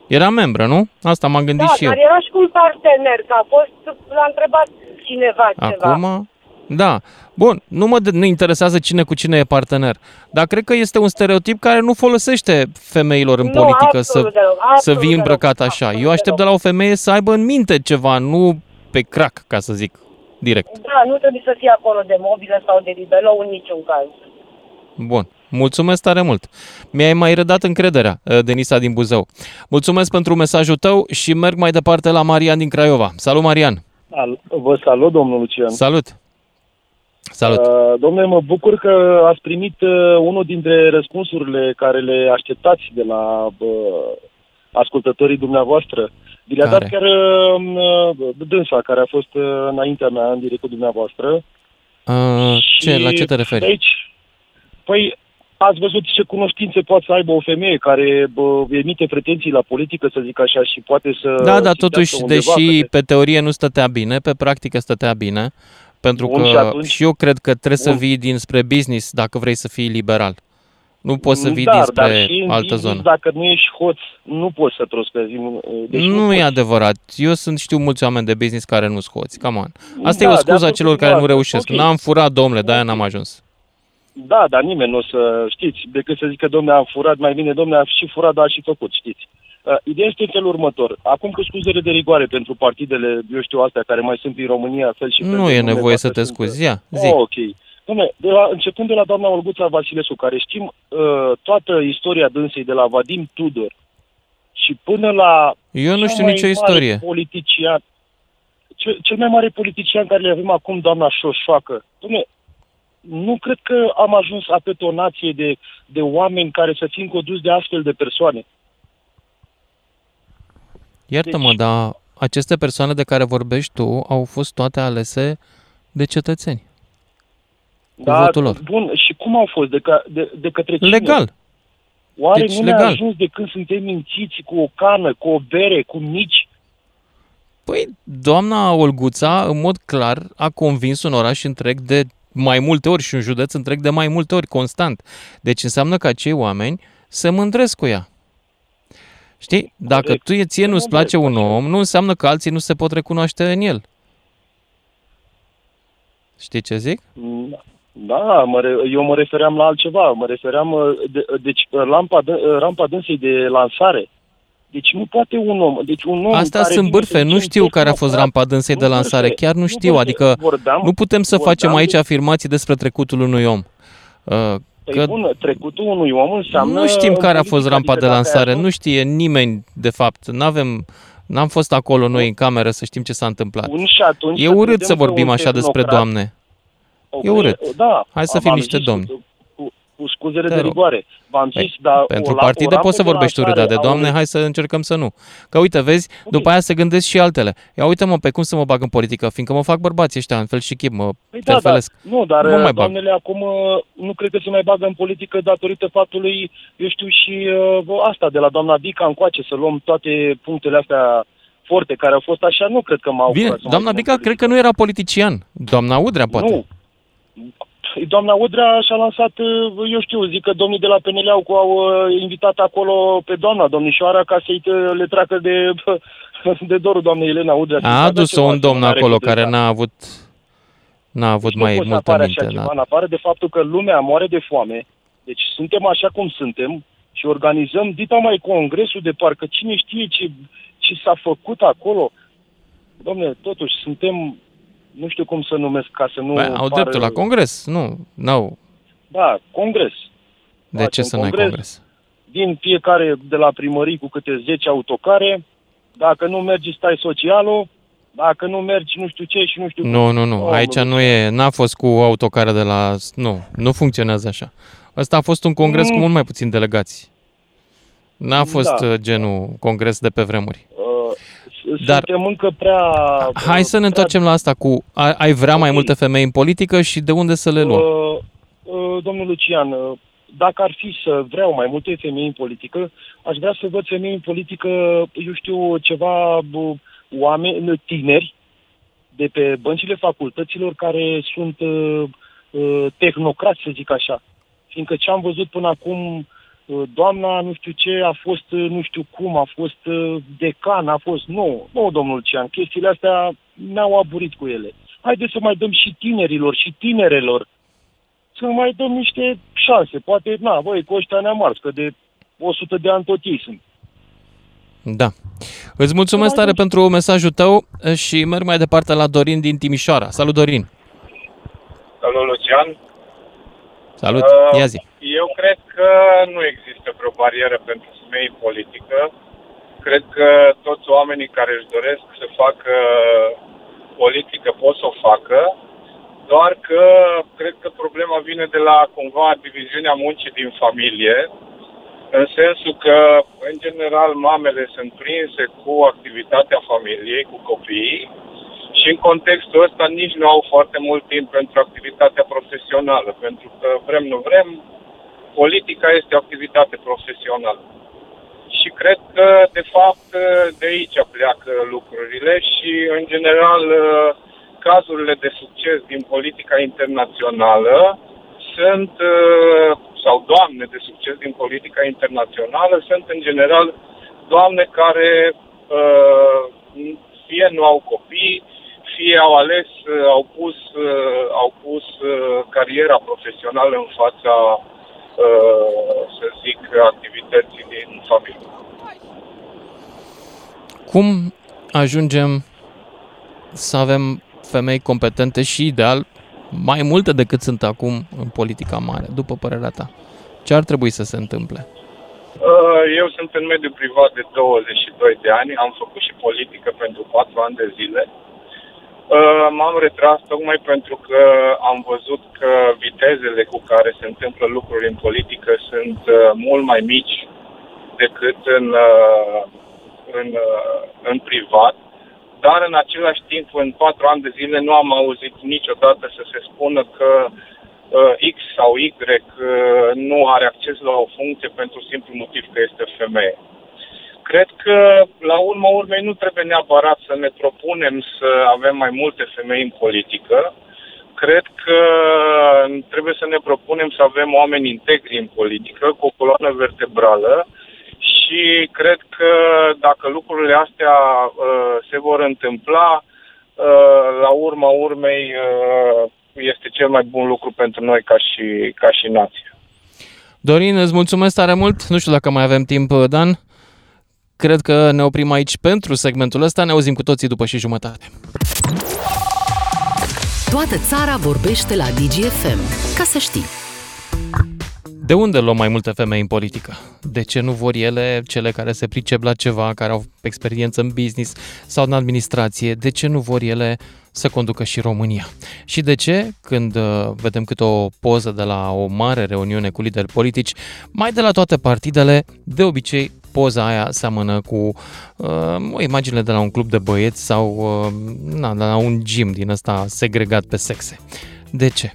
Era membră, nu? Asta m-am gândit da, și eu. dar era și cu un partener, că a fost, l-a întrebat cineva ceva. Acum, da. Bun, nu mă nu interesează cine cu cine e partener, dar cred că este un stereotip care nu folosește femeilor în Nu, politică să, absolut deloc, să absolut vii deloc, îmbrăcat așa. Eu aștept de la o femeie să aibă în minte ceva, nu pe crack, ca să zic direct. Da, nu trebuie să fie acolo de mobilă sau de libelou în niciun caz. Bun. Mulțumesc tare mult. Mi-ai mai redat încrederea, uh, Denisa din Buzău. Mulțumesc pentru mesajul tău și merg mai departe la Marian din Craiova. Salut, Marian! Al- Vă salut, domnul Lucian. Salut! Salut! Uh, domnule, mă bucur că ați primit uh, unul dintre răspunsurile care le așteptați de la uh, ascultătorii dumneavoastră. Vi le-a Care? dat chiar uh, uh, dânsa, care a fost uh, înaintea mea, în direct cu dumneavoastră. Uh, ce, Și la ce te de referi? Aici, păi, ați văzut ce cunoștințe poate să aibă o femeie care bă, emite pretenții la politică, să zic așa, și poate să... Da, dar citească totuși, undeva deși că pe teorie nu stătea bine, pe practică stătea bine, pentru Bun, că și atunci- și eu cred că trebuie să Bun. vii dinspre business dacă vrei să fii liberal. Nu poți să vii dar, dinspre dar și în altă business, zonă. Dacă nu ești hoț, nu poți să trospezi. Deci nu e adevărat. Eu sunt știu mulți oameni de business care nu scoți. Come on. Asta Da, e o de scuză a acord celor cu care nu dumneavoastră. reușesc. Ok. N-am furat, domnule, de-aia n-am ajuns. Da, dar nimeni nu o să știți, decât să zică, domne, am furat, mai bine, domne, am și furat, dar am și făcut, știți. Uh, ideea este în felul următor. Acum cu scuzele de rigoare pentru partidele, eu știu, astea care mai sunt în România, fel și fel Nu de e nume, nevoie să toate te sunt, scuzi. Ia, uh, zi. Oh, ok. Dom'le, de la, începând de la doamna Olguța Vasilescu, care știm uh, toată istoria dânsei de la Vadim Tudor și până la Eu nu cel știu mai nicio mare istorie. Politician, cel, cel mai mare politician care le avem acum, doamna Șoșoacă. Dom'le, nu cred că am ajuns atât o nație de, de oameni care să fim conduși de astfel de persoane. Iartă-mă, Deci- dar aceste persoane de care vorbești tu au fost toate alese de cetățeni. Cu votul lor. Bun, și cum au fost? De, ca, de, de către cine? Legal. Oare Deci nu ne-a legal. ajuns de când suntem mințiți cu o cană, cu o bere, cu mici? Păi, doamna Olguța, în mod clar, a convins un oraș întreg de mai multe ori și un județ întreg de mai multe ori, constant. Deci înseamnă că acei oameni se mândresc cu ea. Știi? Dacă Corect. tu ție nu-ți place un om, nu înseamnă că alții nu se pot recunoaște în el. Știi ce zic? Da, mă re, eu mă refeream la altceva. Mă refeream, uh, de, deci, uh, lampa, dă- uh, rampa dânsei de lansare. Deci nu poate un om, deci un om Astea care sunt vine bârfe, să nu zice știu un care a fost tehnocrat, rampa dânsei de nu lansare, bârfe, chiar nu nu știu, bârfe. adică Vorbeam- nu putem să vorbeam facem aici de- afirmații despre trecutul unui om. Uh, Păi Că bun, trecutul unui om înseamnă... nu știm care a fost politică, rampa adică de dacă ai lansare, ajuns- nu știe nimeni, de fapt. N-avem, n-am fost acolo noi în cameră să știm ce s-a întâmplat. Bun, și atunci E să urât credem să că vorbim un așa despre tehnocrat- doamne. Ok, E urât. Da, Hai să am fim niște zis, domni. Cu, cu scuzele Te de rog. rigoare. V-am Păi, zis, dar Pentru o, la- partide o rampă poți să de vorbești urât, dar de lansare a doamne, unui- hai să încercăm să nu. Că uite, vezi, după aia se gândesc și altele. Ia uite-mă pe cum să mă bag în politică, fiindcă mă fac bărbații ăștia, în fel și chip, mă Păi da, da, felfelesc. nu, dar Nu mă mai bag. doamnele acum uh, nu cred că se mai bagă în politică datorită faptului, eu știu, și uh, asta de la doamna Bica încoace, să luăm toate punctele astea forte care au fost așa, nu cred că m-au Bine, furat să mai doamna vină Bica cred că nu era politician. Doamna Udrea, poate. Nu. Doamna Udrea și-a lansat, uh, eu știu, zic că domnii de la PNL au, au uh, invitat acolo pe doamna domnișoara ca să-i uh, le treacă de, de dorul doamnei Elena Udrea. A adus-o un domn acolo care n-a avut, n-a avut mai nu poți să multă apare minte. așa ceva, da. în afară de faptul că lumea moare de foame, deci suntem așa cum suntem și organizăm dita mai congresul de parcă cine știe ce, ce s-a făcut acolo. Domne, totuși suntem nu știu cum să numesc ca să nu Bă, au pară- dreptul la congres, nu, n-au. Da, congres. De Faci ce un să nu ai congres. congres? Din fiecare de la primării cu câte 10 autocare, dacă nu mergi stai socialul, dacă nu mergi nu știu ce și nu știu Nu, cum. nu, nu. Oh, Aici nu e, n-a fost cu autocară de la... Nu, nu funcționează așa. Ăsta a fost un congres Mm. cu mult mai puțin delegați. N-a fost Da. uh, genul congres de pe vremuri. Uh, Dar- Suntem încă prea... Hai să ne întoarcem la asta cu ai, ai vrea mai multe femei în politică și de unde să le luăm? Uh, uh, domnul Lucian, uh, dacă ar fi să vreau mai multe femei în politică, aș vrea să văd femei în politică, eu știu, ceva uh, oameni tineri de pe băncile facultăților care sunt uh, uh, tehnocrați, să zic așa. Fiindcă ce am văzut până acum, uh, doamna nu știu ce a fost, uh, nu știu cum, a fost uh, decan, a fost... Nu, nu, domnul Lucian, chestiile astea ne-au aburit cu ele. Haideți să mai dăm și tinerilor și tinerelor să mai dăm niște șanse. Poate, na, băi, cu ăștia ne-am ars, că de 100 de ani tot ei sunt. Da. Îți mulțumesc tare pentru mesajul tău și merg mai departe la Dorin din Timișoara. Salut, Dorin! Salut, Lucian. Salut! Uh, Ia zi! Eu cred că nu există vreo barieră pentru femei în politică. Cred că toți oamenii care își doresc să facă politică pot să o facă, doar că cred că problema vine de la cumva diviziunea muncii din familie, în sensul că, în general, mamele sunt prinse cu activitatea familiei, cu copiii, și în contextul ăsta nici nu au foarte mult timp pentru activitatea profesională, pentru că vrem, nu vrem, politica este o activitate profesională. Și cred că, de fapt, de aici pleacă lucrurile și, în general, cazurile de succes din politica internațională sunt, sau doamne de succes din politica internațională, sunt, în general, doamne care fie nu au copii, fie au ales, au pus, au pus cariera profesională în fața, să zic, activității din familie. Cum ajungem să avem femei competente și ideal mai multe decât sunt acum în politica mare, după părerea ta? Ce ar trebui să se întâmple? Eu sunt în mediul privat de 22 de ani, am făcut și politică pentru 4 ani de zile. M-am retras tocmai pentru că am văzut că vitezele cu care se întâmplă lucruri în politică sunt mult mai mici decât în, în, în privat. Dar în același timp, în patru ani de zile, nu am auzit niciodată să se spună că uh, X sau Y uh, nu are acces la o funcție pentru simplu motiv că este femeie. Cred că, la urma urmei, nu trebuie neapărat să ne propunem să avem mai multe femei în politică. Cred că trebuie să ne propunem să avem oameni integri în politică, cu o coloană vertebrală, și cred că dacă lucrurile astea uh, se vor întâmpla, uh, la urma urmei uh, este cel mai bun lucru pentru noi ca și, ca și nație. Dorin, îți mulțumesc tare mult. Nu știu dacă mai avem timp, Dan. Cred că ne oprim aici pentru segmentul ăsta. Ne auzim cu toții după și jumătate. Toată țara vorbește la DGFM. Ca să știi. De unde luăm mai multe femei în politică? De ce nu vor ele, cele care se pricep la ceva, care au experiență în business sau în administrație, de ce nu vor ele să conducă și România? Și de ce, când uh, vedem câte o poză de la o mare reuniune cu lideri politici, mai de la toate partidele, de obicei poza aia seamănă cu uh, o imagine de la un club de băieți sau uh, na, de la un gym din ăsta segregat pe sexe. De ce?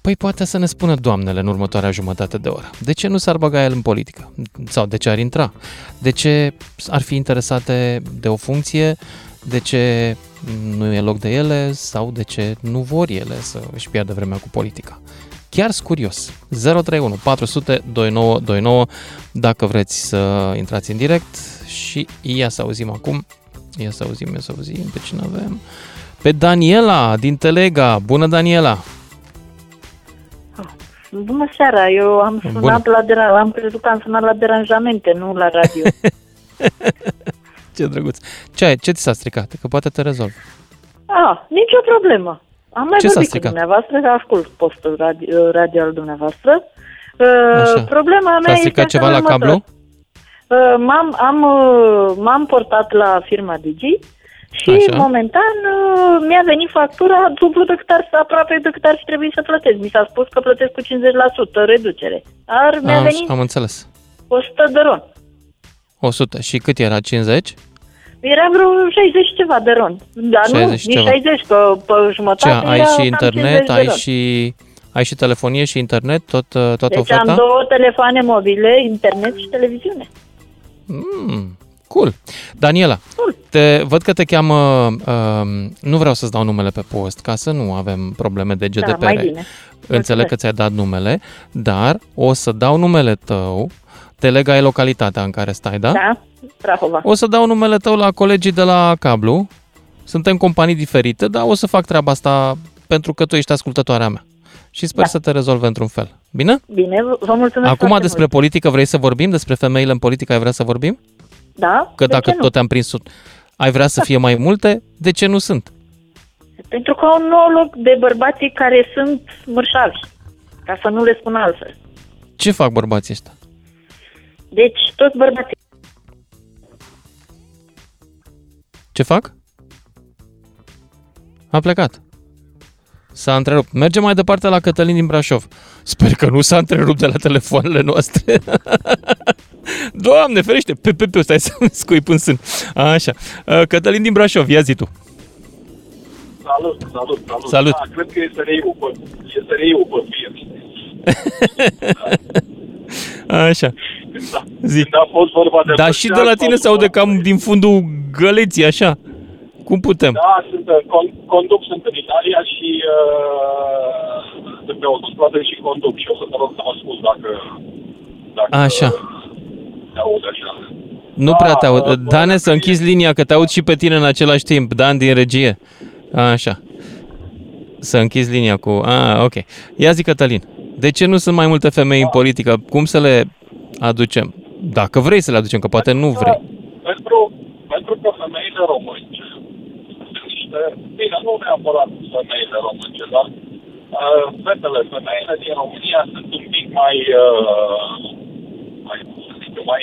Păi poate să ne spună doamnele în următoarea jumătate de oră. De ce nu s-ar băga el în politică? Sau de ce ar intra? De ce ar fi interesate de o funcție? De ce nu e loc de ele? Sau de ce nu vor ele să își piardă vremea cu politica? Chiar sunt curios. 031 400 2929 dacă vreți să intrați în direct și ia să auzim acum. Ia să auzim, ia să auzim pe cine avem. Pe Daniela din Telega. Bună, Daniela! Bună seara, eu am sunat Bună. la deran- am crezut că am sunat la deranjamente, nu la radio. Ce drăguț. Ce ai? Ce ți s-a stricat? Că poate te rezolv. Ah, nicio problemă. Am mai Ce s-a vorbit cu stricat? dumneavoastră, ascult postul radio, radio al dumneavoastră. Uh, Așa. Problema mea S-a este stricat ceva la următoarea. cablu? Uh, m-am, am, uh, m-am portat la firma Digi și Așa. momentan uh, mi-a venit factura dublu decât ar, aproape decât ar fi trebuit să plătesc. Mi s-a spus că plătesc cu 50% reducere. Dar mi-a Am, venit am înțeles. 100 de ron. 100. Și cât era? 50? Era vreo 60 ceva de ron. Dar 60 nu, nici ceva. 60, că pe Ce, jumătate ai era și cam internet, 50 de ai ron. și, ai și telefonie și internet, tot, uh, toată Deci oferta? am două telefoane mobile, internet și televiziune. Mm, cool. Daniela, te, văd că te cheamă, uh, nu vreau să-ți dau numele pe post, ca să nu avem probleme de GDPR. Da, mai bine. Înțeleg că ți-ai dat numele, dar o să dau numele tău, te leg ai localitatea în care stai, da? Da, Prahova. O să dau numele tău la colegii de la cablu. Suntem companii diferite, dar o să fac treaba asta pentru că tu ești ascultătoarea mea. Și sper Da. să te rezolve într-un fel. Bine? Bine, vă- vă mulțumesc Acum foarte despre mult. politică vrei să vorbim? Despre femeile în politică ai vrea să vorbim? Da? Că de dacă ce nu? tot te-am prins, ai vrea să fie mai multe? De ce nu sunt? Pentru că au un nou loc de bărbații care sunt mărșavi, ca să nu le spun altfel. Ce fac bărbații ăștia? Deci, toți bărbații Ce fac? A plecat. S-a întrerupt. Mergem mai departe la Cătălin din Brașov. Sper că nu s-a întrerupt de la telefoanele noastre. Doamne, ferește! Pe, pe, pe, stai să scuip în sân. Așa. Uh, Cătălin din Brașov, ia zi tu. Salut, salut, salut. Salut. Da, cred că este reiul pe, este reiul pe fir. Așa. Zi. Când a fost vorba de Dar și de la tine se aude cam din fundul găleții, așa. Cum putem? Da, sunt, uh, con, conduc, sunt în Italia și uh, sunt pe autostradă și conduc și o să te rog să mă spus dacă, dacă Așa. te aud așa. Nu prea te aud. Dane, să închizi linia, că te aud și pe tine în același timp. Dan din regie. Așa. Să închizi linia cu... Ah, ok. Ia zi, Cătălin. De ce nu sunt mai multe femei în politică? Cum să le aducem? Dacă vrei să le aducem, că poate nu vrei. Pentru, pentru că femeile românce sunt niște, bine, nu neapărat femeile românce, dar uh, fetele, femeile din România sunt un pic mai, uh, mai, cum să zic, eu, mai,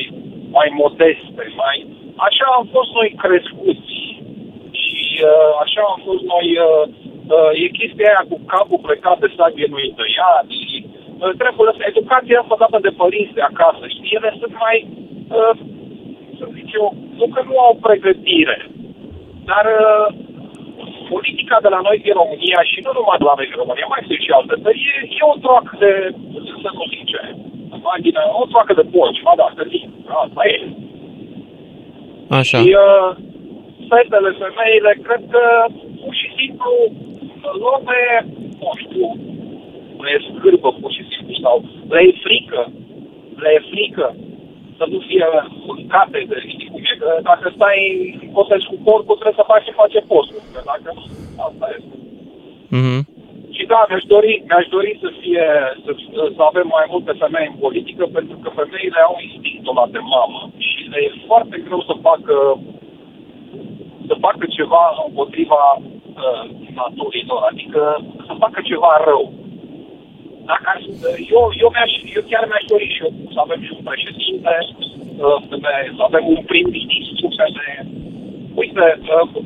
mai modeste, mai, așa am fost noi crescuți și uh, așa am fost noi, uh, uh, e chestia aia cu capul plecat de sabie nu-i tăiat și uh, trebuie să, educația asta dată de părinți de acasă, știi, ele sunt mai, uh, să zic eu, nu că nu au pregătire, dar uh, politica de la noi din România și nu numai de la noi din România, mai sunt și alte țări, e, e o troacă de, să nu zic ce, imagină, o troacă de porci, mă, da, să zic, asta e. Așa. Și uh, fetele, femeile, cred că pur și simplu lor le, nu știu, le e scârbă pur și simplu sau le e frică, le e frică să nu fie mâncate de știi cum e, că dacă stai potezi cu porcul trebuie să faci ce face postul, că dacă nu, asta este. Mhm. Și da, mi-aș dori, mi-aș dori să fie, să, să avem mai multe femei în politică, pentru că femeile au instinctul ăla de mamă și le e foarte greu să facă, să facă ceva împotriva uh, naturii lor, adică să facă ceva rău. Dacă ar, eu, eu, mi-aș, eu chiar mi-aș dori și eu să avem și un președinte, uh, femeie, să avem un prim-ministru femeie. Uite,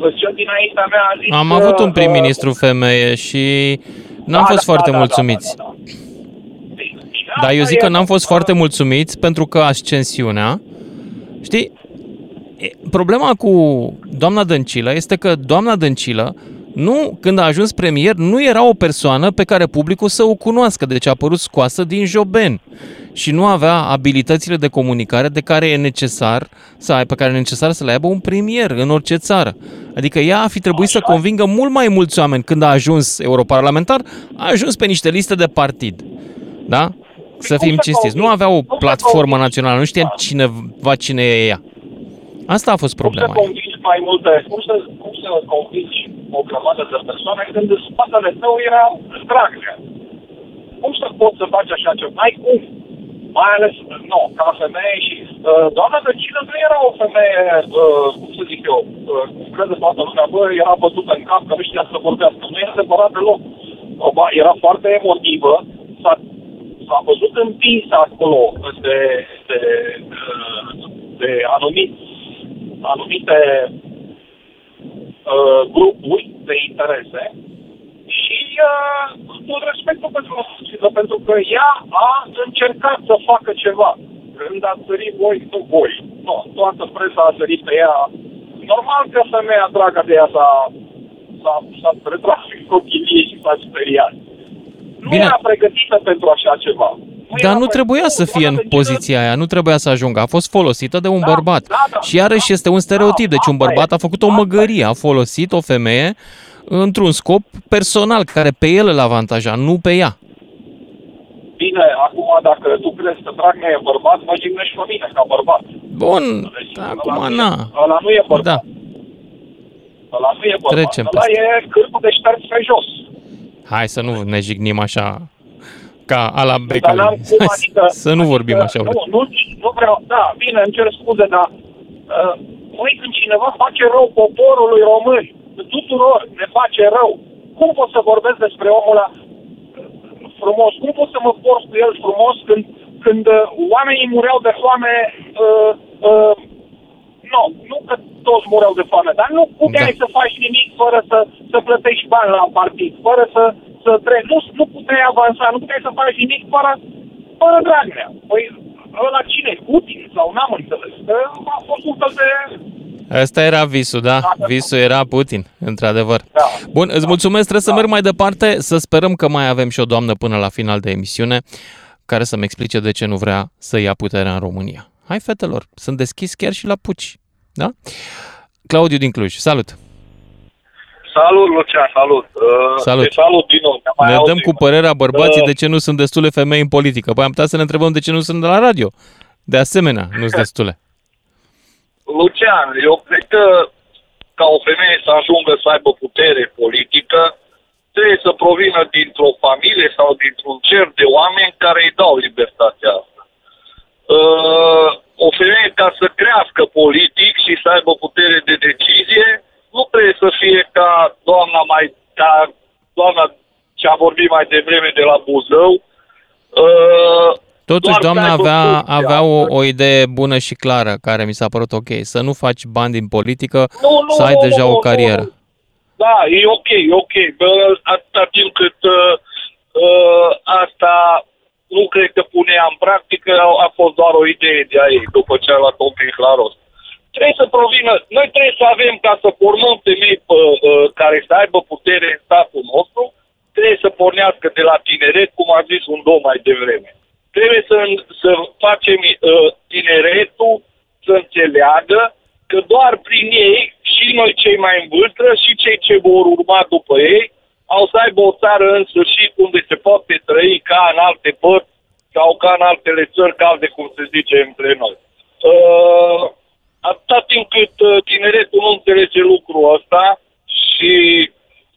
uh, cel dinaintea mea a zis... Am avut un uh, prim-ministru femeie și n-am Da, fost da, foarte da, da, mulțumiți. Dar eu zic că n-am fost foarte mulțumiți pentru că ascensiunea, știi, e- problema cu doamna Dăncilă este că doamna Dăncilă nu, când a ajuns premier, nu era o persoană pe care publicul să o cunoască, deci a apărut scoasă din joben și nu avea abilitățile de comunicare de care e necesar să ai, pe care e necesar să le aibă un premier în orice țară. Adică ea a fi trebuit să convingă mult mai mulți oameni când a ajuns europarlamentar, a ajuns pe niște liste de partid. Da? Să fim cinstiți. Nu avea o platformă națională, nu știa cineva cine e ea. Asta a fost Cum să problema. convingi mai multe, cum să, cum să convingi o grămadă de persoane când în spatele tău era Dragnea? Cum să poți să faci așa ceva? N-ai cum. Mai ales, nu, ca femeie și uh, doamna Dăncilă nu era o femeie, uh, cum să zic eu, uh, crede toată lumea, bă, era bătută în cap că nu știa să vorbească. Nu e adevărat deloc. O, ba, era foarte emotivă, s-a, s-a văzut împinsă acolo de, de, uh, de anumit, anumite uh, grupuri de interese și uh, tot respectul pentru o pentru că ea a încercat să facă ceva. Când a sărit voi, nu voi. Nu, toată presa a sărit pe ea. Normal că femeia dragă de ea s-a, s-a, s-a retras în cochilie și s-a speriat. Nu Bine. era pregătită pentru așa ceva. Dar nu trebuia să fie în poziția aia, nu trebuia să ajungă. A fost folosită de un bărbat. Și iarăși este un stereotip. Deci un bărbat a făcut o măgărie, a folosit o femeie într-un scop personal, care pe el îl avantaja, nu pe ea. Bine, acum dacă tu crezi că Dragnea e bărbat, mă jignești pe mine ca bărbat. Bun, acum na. Ăla nu e bărbat. Da. Ăla nu e bărbat. Trecem Ăla peste. e cârpul de șters pe jos. Hai să nu ne jignim așa ca a la Dar n-am Becali. cum, adică, Să nu vorbim așa. nu, nu, nu vreau, da, bine, îmi cer scuze, dar uh, măi, când cineva face rău poporului român, tuturor ne face rău, cum pot să vorbesc despre omul ăla frumos? Cum pot să mă port cu el frumos când, când uh, oamenii mureau de foame uh, uh, nu, nu că toți mureau de foame, dar nu puteai da. să faci nimic fără să, să plătești bani la partid, fără să, să treci. Nu, nu puteai avansa, nu puteai să faci nimic fără, fără Dragnea. Păi ăla cine? Putin? Sau n-am înțeles. Că a fost un fel de... Asta era visul, da? Visul era Putin, într-adevăr. Bun, îți mulțumesc, trebuie să merg mai departe, să sperăm că mai avem și o doamnă până la final de emisiune care să-mi explice de ce nu vrea să ia puterea în România. Hai, fetelor, sunt deschis chiar și la puci, da? Claudiu din Cluj, salut! Salut, Lucian, salut. Uh, Salut. Te salut din nou. te mai Ne auzim. dăm cu părerea bărbații Uh, de ce nu sunt destule femei în politică. Păi am putea să ne întrebăm de ce nu sunt de la radio. De asemenea, nu sunt destule. Lucian, eu cred că ca o femeie să ajungă să aibă putere politică, trebuie să provină dintr-o familie sau dintr-un cer de oameni care îi dau libertatea asta. Uh, o femeie ca să crească politic și să aibă putere de decizie, nu trebuie să fie ca doamna mai ca doamna ce a vorbit mai devreme de la Buzău. Uh, Totuși, doar să doamna aibă avea, funcția. avea o, o idee bună și clară, care mi s-a părut ok. Să nu faci bani din politică, Nu, nu, să ai nu, deja nu, o nu, carieră. Da, e ok, e ok. Bă, atâta timp cât uh, uh, asta nu cred că punea în practică, a, a fost doar o idee de a ei, după ce a luat-o un pic la rost. Trebuie să provină, noi trebuie să avem, ca să formăm femei uh, uh, care să aibă putere în statul nostru, trebuie să pornească de la tineret, cum a zis un domn mai devreme. Trebuie să, să facem uh, tineretul să înțeleagă că doar prin ei și noi cei mai în vârstă și cei ce vor urma după ei au să aibă o țară în sfârșit unde se poate trăi ca în alte părți sau ca în altele țări calde, cum se zice între noi. Uh, atâta timp cât uh, tineretul nu înțelege lucrul ăsta și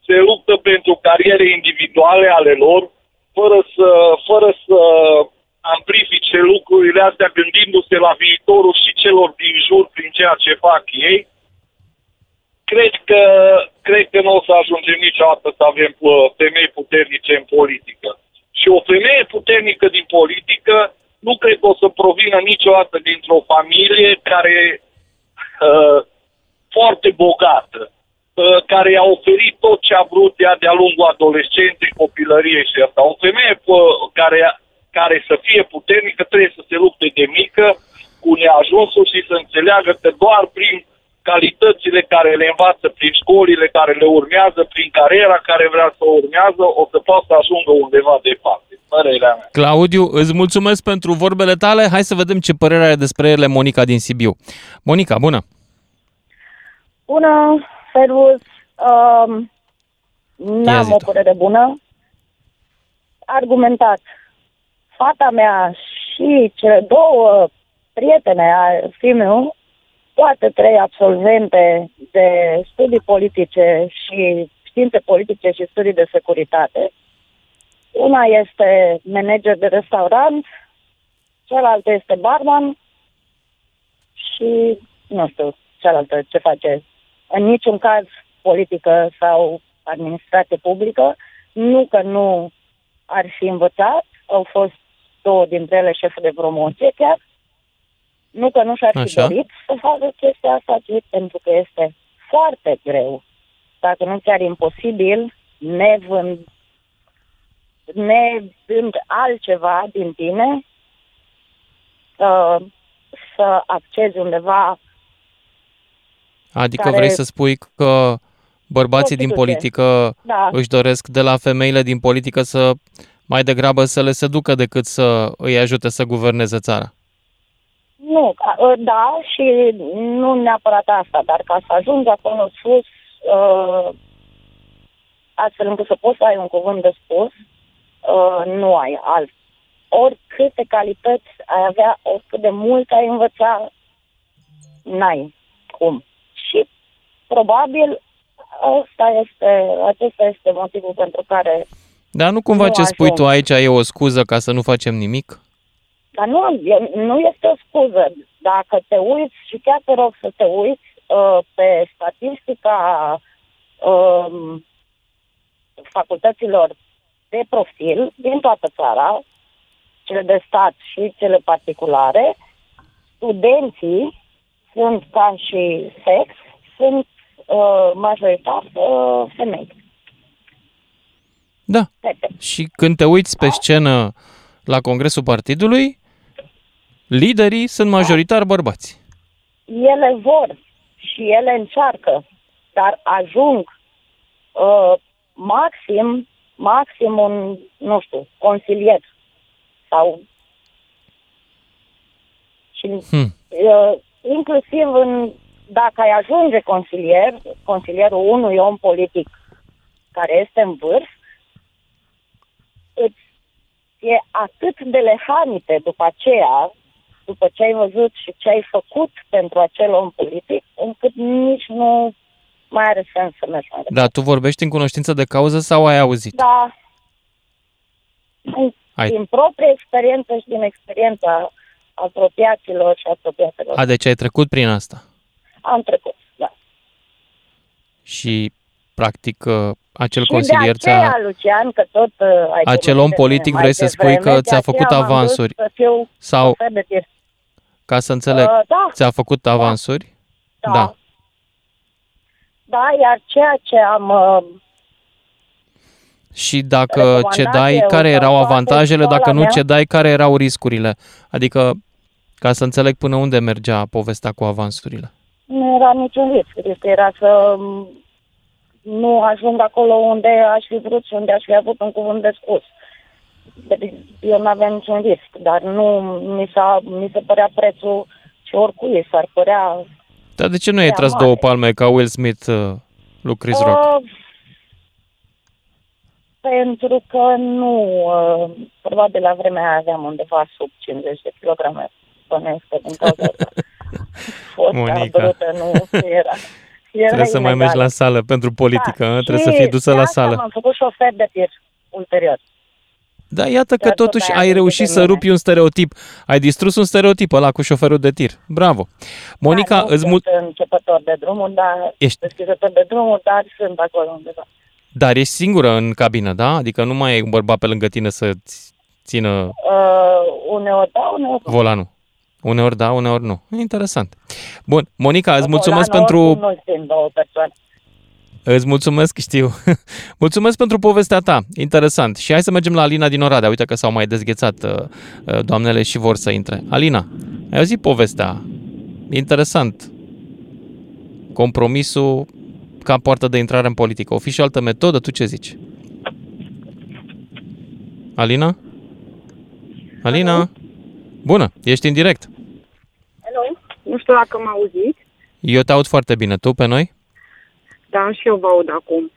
se luptă pentru cariere individuale ale lor, fără să, fără să amplifice lucrurile astea gândindu-se la viitorul și celor din jur prin ceea ce fac ei, cred că, cred că nu o să ajungem niciodată să avem uh, femei puternice în politică. Și o femeie puternică din politică nu cred că o să provină niciodată dintr-o familie care uh, foarte bogată, uh, care i-a oferit tot ce a vrut ea de-a lungul adolescenței, copilăriei și asta. O femeie uh, care, care să fie puternică trebuie să se lupte de mică cu neajunsuri și să înțeleagă că doar prin calitățile care le învață, prin școlile care le urmează, prin cariera care vrea să o urmează, o să poată să ajungă undeva departe. Părerea mea. Claudiu, îți mulțumesc pentru vorbele tale. Hai să vedem ce părere are despre ele Monica din Sibiu. Monica, bună! Bună, servus. Um, Ia n-am zi o tu. părere bună. Argumentat. Fata mea și cele două prietene ale fiului, toate trei absolvente de studii politice și științe politice și studii de securitate. Una este manager de restaurant, cealaltă este barman și, nu știu, cealaltă ce face. În niciun caz politică sau administrație publică, nu că nu ar fi învățat, au fost două dintre ele șefe de promoție chiar, nu că nu și-ar fi Așa. dorit să facă chestia asta, ci pentru că este foarte greu, dacă nu chiar imposibil, nevând, nevând altceva din tine, uh, să accezi undeva Adică care- vrei să spui că bărbații din Prostituție. politică Da. își doresc de la femeile din politică să mai degrabă să le seducă decât să îi ajute să guverneze țara. Nu, ca- ă, da, și nu neapărat asta, dar ca să ajungi acolo sus, uh, astfel încât să poți să ai un cuvânt de spus, uh, nu ai alt. Oricâte calități ai avea, oricât de mult ai învăța, n-ai cum. Și probabil asta este, acesta este motivul pentru care Dar nu cumva Nu ce spui ajung. tu aici e o scuză ca să nu facem nimic? Dar nu, e- nu este o scuză. Dacă te uiți, și chiar te rog să te uiți uh, pe statistica uh, facultăților de profil din toată țara, cele de stat și cele particulare, studenții sunt ca și sex, sunt uh, majoritar uh, femei. Da. Fete. Și când te uiți pe scenă la congresul partidului, liderii sunt majoritar bărbați. ele vor și ele încearcă, dar ajung uh, maxim, maxim un, nu știu, consilier sau și Hmm. uh, inclusiv în, dacă ai ajunge consilier, consilierul unui om politic care este în vârf, îți e atât de lehanite după aceea, după ce ai văzut și ce ai făcut pentru acel om politic, încât nici nu mai are sens să mergi mai departe. Da, tu vorbești în cunoștință de cauză sau ai auzit? Da. Din, Ai. din proprie experiență și din experiența apropiaților și apropiatelor. A, deci ai trecut prin asta. Am trecut, da. Și, practic, uh, acel și consilier de aceea, ți-a... Lucian, că tot uh, ai Acel pomenit om de politic mine mai vrei să spui devreme, că de ți-a făcut aceea m-am dus avansuri? Să fiu Sau- șofer de tir. Ca să înțeleg, Uh, da. ți-a făcut avansuri? Da. Da, iar ceea ce am uh, Și dacă Recomandație, cedai, eu care sau erau toate avantajele? școala Dacă nu mea? cedai, care erau riscurile? Adică, ca să înțeleg până unde mergea povestea cu avansurile. nu era niciun risc. Riscul era să m, nu ajung acolo unde aș fi vrut și unde aș fi avut un cuvânt de spus. Deci eu nu aveam niciun risc, dar nu mi, s-a, mi se părea prețul și oricui s-ar părea... Dar de ce nu ai Prea tras mare. două palme ca Will Smith uh, lui Chris Rock? Uh, pentru că nu, uh, probabil la vremea aia aveam undeva sub 50 de kilograme bănuiesc că din cauza asta. Fost Monica. brută, nu era. era Trebuie să mai inegal. mergi la sală pentru politică, Da, da, trebuie și să fii dusă de la asta sală. M-am făcut șofer de tir ulterior. Da, iată că Chiar tot totuși aia ai zice reușit de să mine. rupi un stereotip. Ai distrus un stereotip ăla cu șoferul de tir. Bravo. Monica, da, nu îți mul- sunt începător de drumuri, dar Ești- deschizător de drumuri, dar sunt acolo undeva. dar ești singură în cabină, da? Adică nu mai ai un bărbat pe lângă tine să țină Uh, uneori da, uneori nu. volanul. Uneori da, uneori nu. Interesant. Bun, Monica, îți mulțumesc Volanul pentru oricum Nu țin două persoane. Îți mulțumesc, știu. mulțumesc pentru povestea ta. Interesant. Și hai să mergem la Alina din Oradea. Uite că s-au mai dezghețat uh, uh, doamnele și vor să intre. Alina, ai auzit povestea? Interesant. Compromisul ca poartă de intrare în politică. O fi și o altă metodă? Tu ce zici? Alina? Alina? Bună, ești în direct. Hello? Nu știu dacă mă auziți, Eu te aud foarte bine. Tu pe noi? Dar și eu vă aud acum.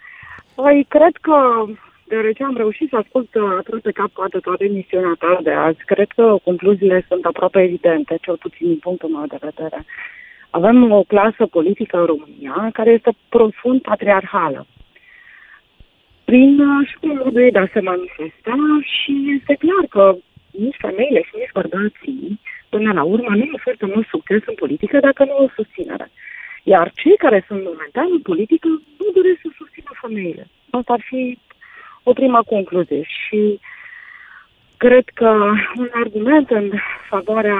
Păi, cred că, deoarece am reușit să ascult uh, aproape pe cap coadă toată emisiunea ta de azi, cred că concluziile sunt aproape evidente, cel puțin din punctul meu de vedere. Avem o clasă politică în România care este profund patriarhală. Prin uh, și prin modul ei de a se manifesta și este clar că nici femeile și nici bărbații, până la urmă, nu ofertă mult succes în politică dacă nu o susținere. Iar cei care sunt momentan în politică nu doresc să susțină femeile. Asta ar fi o prima concluzie. Și cred că un argument în favoarea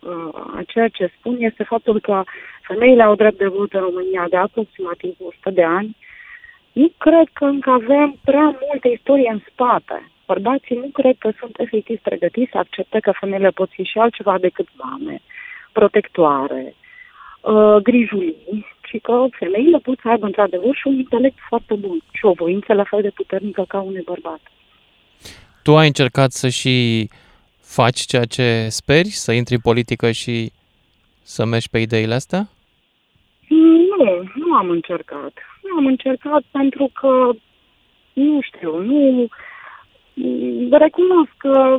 uh, a ceea ce spun este faptul că femeile au drept de vot în România de aproximativ 100 de ani. Nu cred că încă avem prea multe istorie în spate. Bărbații nu cred că sunt efectiv pregătiți să accepte că femeile pot fi și altceva decât mame, protectoare, uh, grijulii, și că femeile pot să aibă într-adevăr și un intelect foarte bun și o voință la fel de puternică ca unui bărbat. Tu ai încercat să și faci ceea ce speri, să intri în politică și să mergi pe ideile astea? Nu, nu am încercat. Nu am încercat pentru că, nu știu, nu... Recunosc că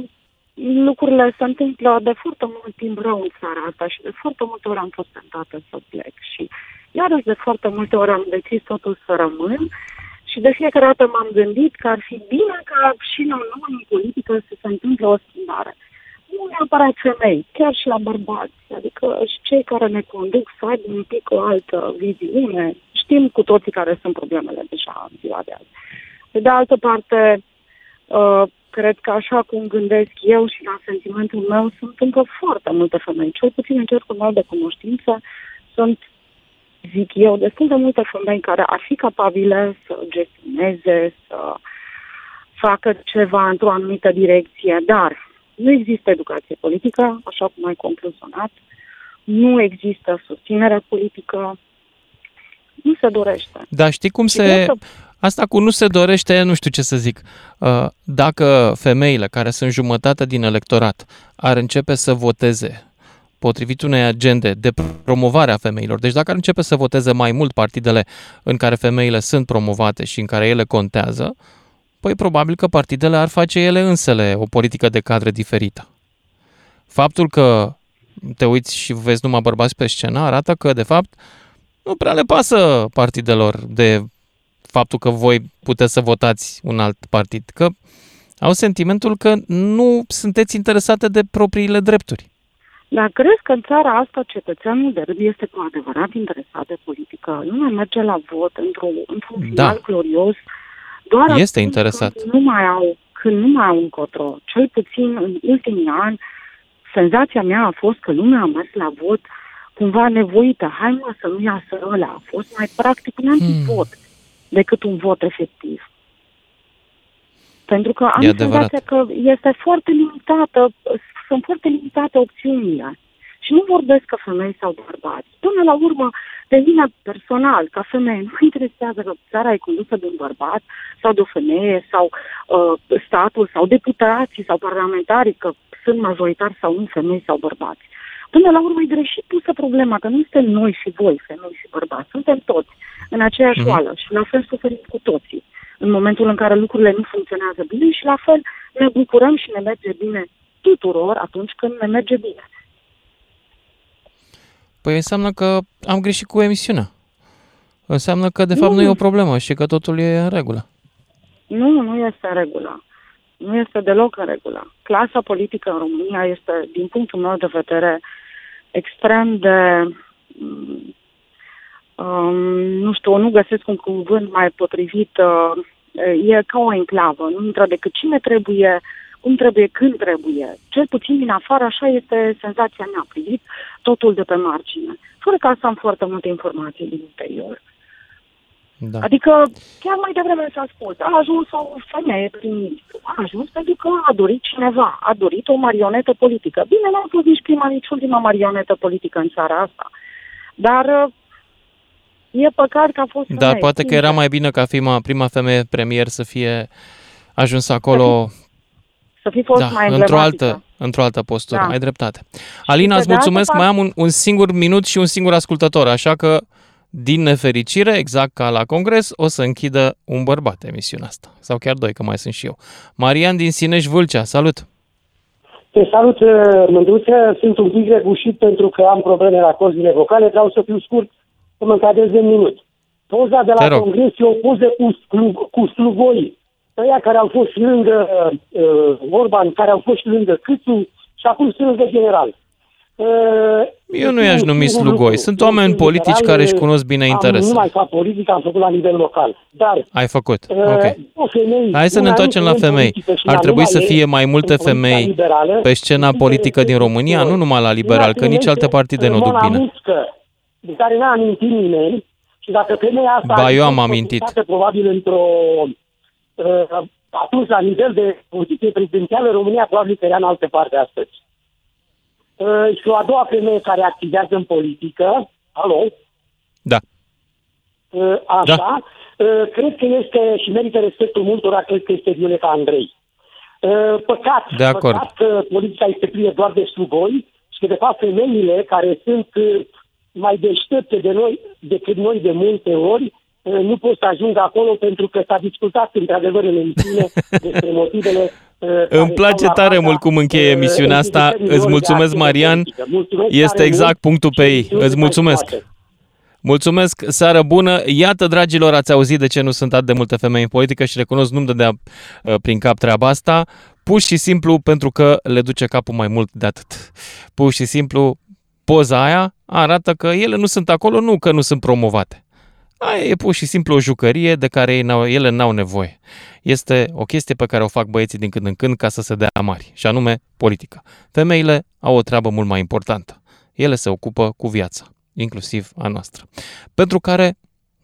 lucrurile se întâmplă de foarte mult timp rău în țara asta și de foarte multe ori am fost tentată să plec și iarăși de foarte multe ori am decis totul să rămân și de fiecare dată m-am gândit că ar fi bine ca și la noi în politică să se întâmple o schimbare. Nu neapărat femei, chiar și la bărbați, adică și cei care ne conduc să aibă un pic o altă viziune. Știm cu toții care sunt problemele deja în ziua de azi. Pe de altă parte, uh, cred că așa cum gândesc eu și la sentimentul meu, sunt încă foarte multe femei, cel puțin în cercul meu de cunoștință, sunt, zic eu, destul de multe femei care ar fi capabile să gestioneze, să facă ceva într-o anumită direcție, dar nu există educație politică, așa cum ai concluzionat, nu există susținere politică, nu se dorește. Dar știi cum se... Că... Asta cu nu se dorește, nu știu ce să zic. Uh, dacă femeile care sunt jumătate din electorat ar începe să voteze potrivit unei agende de promovare a femeilor, deci dacă ar începe să voteze mai mult partidele în care femeile sunt promovate și în care ele contează, păi probabil că partidele ar face ele însele o politică de cadre diferită. Faptul că te uiți și vezi numai bărbați pe scenă arată că, de fapt, nu prea le pasă partidelor de faptul că voi puteți să votați un alt partid, că au sentimentul că nu sunteți interesate de propriile drepturi. Dar crezi că în țara asta cetățeanul de rând este cu adevărat interesat de politică? Nu mai merge la vot într-un, într-un da. final glorios doar este interesat. Când nu mai au, când nu mai au încotro. Cel puțin în ultimii ani, senzația mea a fost că lumea a mers la vot cumva nevoită. Hai mă să nu iasă ăla. A fost mai practic un antivot. Hmm decât un vot efectiv. Pentru că am senzația că este foarte limitată, sunt foarte limitate opțiunile. Și nu vorbesc ca femei sau bărbați. Până la urmă, pe mine personal, ca femeie, nu interesează că țara e condusă de un bărbat sau de o femeie sau uh, statul sau deputații sau parlamentarii, că sunt majoritari sau nu femei sau bărbați. Până la urmă e greșit pusă problema, că nu suntem noi și voi, femei și bărbați, suntem toți în aceeași mm-hmm. oală și la fel suferim cu toții în momentul în care lucrurile nu funcționează bine și la fel ne bucurăm și ne merge bine tuturor atunci când ne merge bine. Păi înseamnă că am greșit cu emisiunea. Înseamnă că de fapt nu, nu e o problemă și că totul e în regulă. Nu, nu este în regulă. Nu este deloc în regulă. Clasa politică în România este, din punctul meu de vedere, extrem de um, nu știu, nu găsesc un cuvânt mai potrivit, uh, e ca o enclavă, nu intră decât cine trebuie, cum trebuie, când trebuie. Cel puțin din afară, așa este senzația mea, privit totul de pe margine. Fără ca să am foarte multe informații din interior. Da. Adică chiar mai devreme s-a spus, a ajuns o femeie prim-ministru, a ajuns pentru că a dorit cineva, a dorit o marionetă politică. Bine, nu a fost nici prima, nici ultima marionetă politică în țara asta. Dar uh, E păcat că a fost Dar poate că era mai bine ca prima, prima femeie premier să fie ajuns acolo să fi fost da, mai într-o altă, într-o altă postură. Da. Ai dreptate. Alina, îți mulțumesc. Mai am un, un singur minut și un singur ascultător, așa că, din nefericire, exact ca la congres, o să închidă un bărbat emisiunea asta. Sau chiar doi, că mai sunt și eu. Marian din Sineș Vâlcea, salut! Te salut, Mândruță. Sunt un pic regușit pentru că am probleme la cozile vocale. Vreau să fiu scurt să mă încadrez în minut. Poza de la congres e o poză cu, cu, cu slugoi. Ăia care au fost lângă uh, Orban, care au fost lângă Câțu și acum sunt lângă general. Eu nu i-aș numi slugoi. Sunt oameni politici care își cunosc bine Am, nu interesele. mai fac politică, am făcut la nivel local. Dar Ai făcut. uh, Ok. o femei, Hai să ne una întoarcem la în femei. politică și Ar la trebui să numai fie mai multe în politica femei liberală, pe scena politică din România, nu numai la liberal, că nici alte partide nu o duc Mona bine. Muscă, de care n-a amintit nimeni, și dacă femeia asta... Ba, ar eu fi am fost amintit. votată Probabil într-o... Uh, atunci, la nivel de poziție prezidențială, România probabil că era în altă parte astăzi. Uh, și o a doua femeie care activează în politică, alo, Da. Uh, așa, uh, cred că este și merită respectul multora, cred că este Violeta Andrei. Uh, Păcat, De acord. păcat că politica este plină doar de slugoi și că, de fapt, femeile care sunt uh, mai deștepte de noi decât noi de multe ori, uh, nu pot să ajungă acolo pentru că s-a discutat într-adevăr în emisiune despre motivele uh, care Îmi place stau la tare baza, mult cum încheie uh, emisiunea asta. exercitării Îți lor de mulțumesc, acțiune Marian. politică. Mulțumesc Este tare exact mult punctul pe ei. și nu Îți se mulțumesc. mai poate. Mulțumesc, seară bună. Iată, dragilor, ați auzit de ce nu sunt atât de multe femei în politică și recunosc nu-mi dădea uh, prin cap treaba asta, pur și simplu pentru că le duce capul mai mult de atât. Pur și simplu, poza aia arată că ele nu sunt acolo, nu că nu sunt promovate. Aia e pur și simplu o jucărie de care ei n-au, ele n-au nevoie. Este o chestie pe care o fac băieții din când în când ca să se dea mari, și anume politica. Femeile au o treabă mult mai importantă. Ele se ocupă cu viața, inclusiv a noastră. Pentru care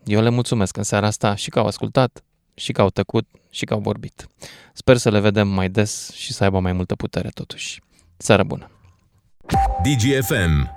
eu le mulțumesc în seara asta și că au ascultat, și că au tăcut, și că au vorbit. Sper să le vedem mai des și să aibă mai multă putere totuși. Seară bună! DGFM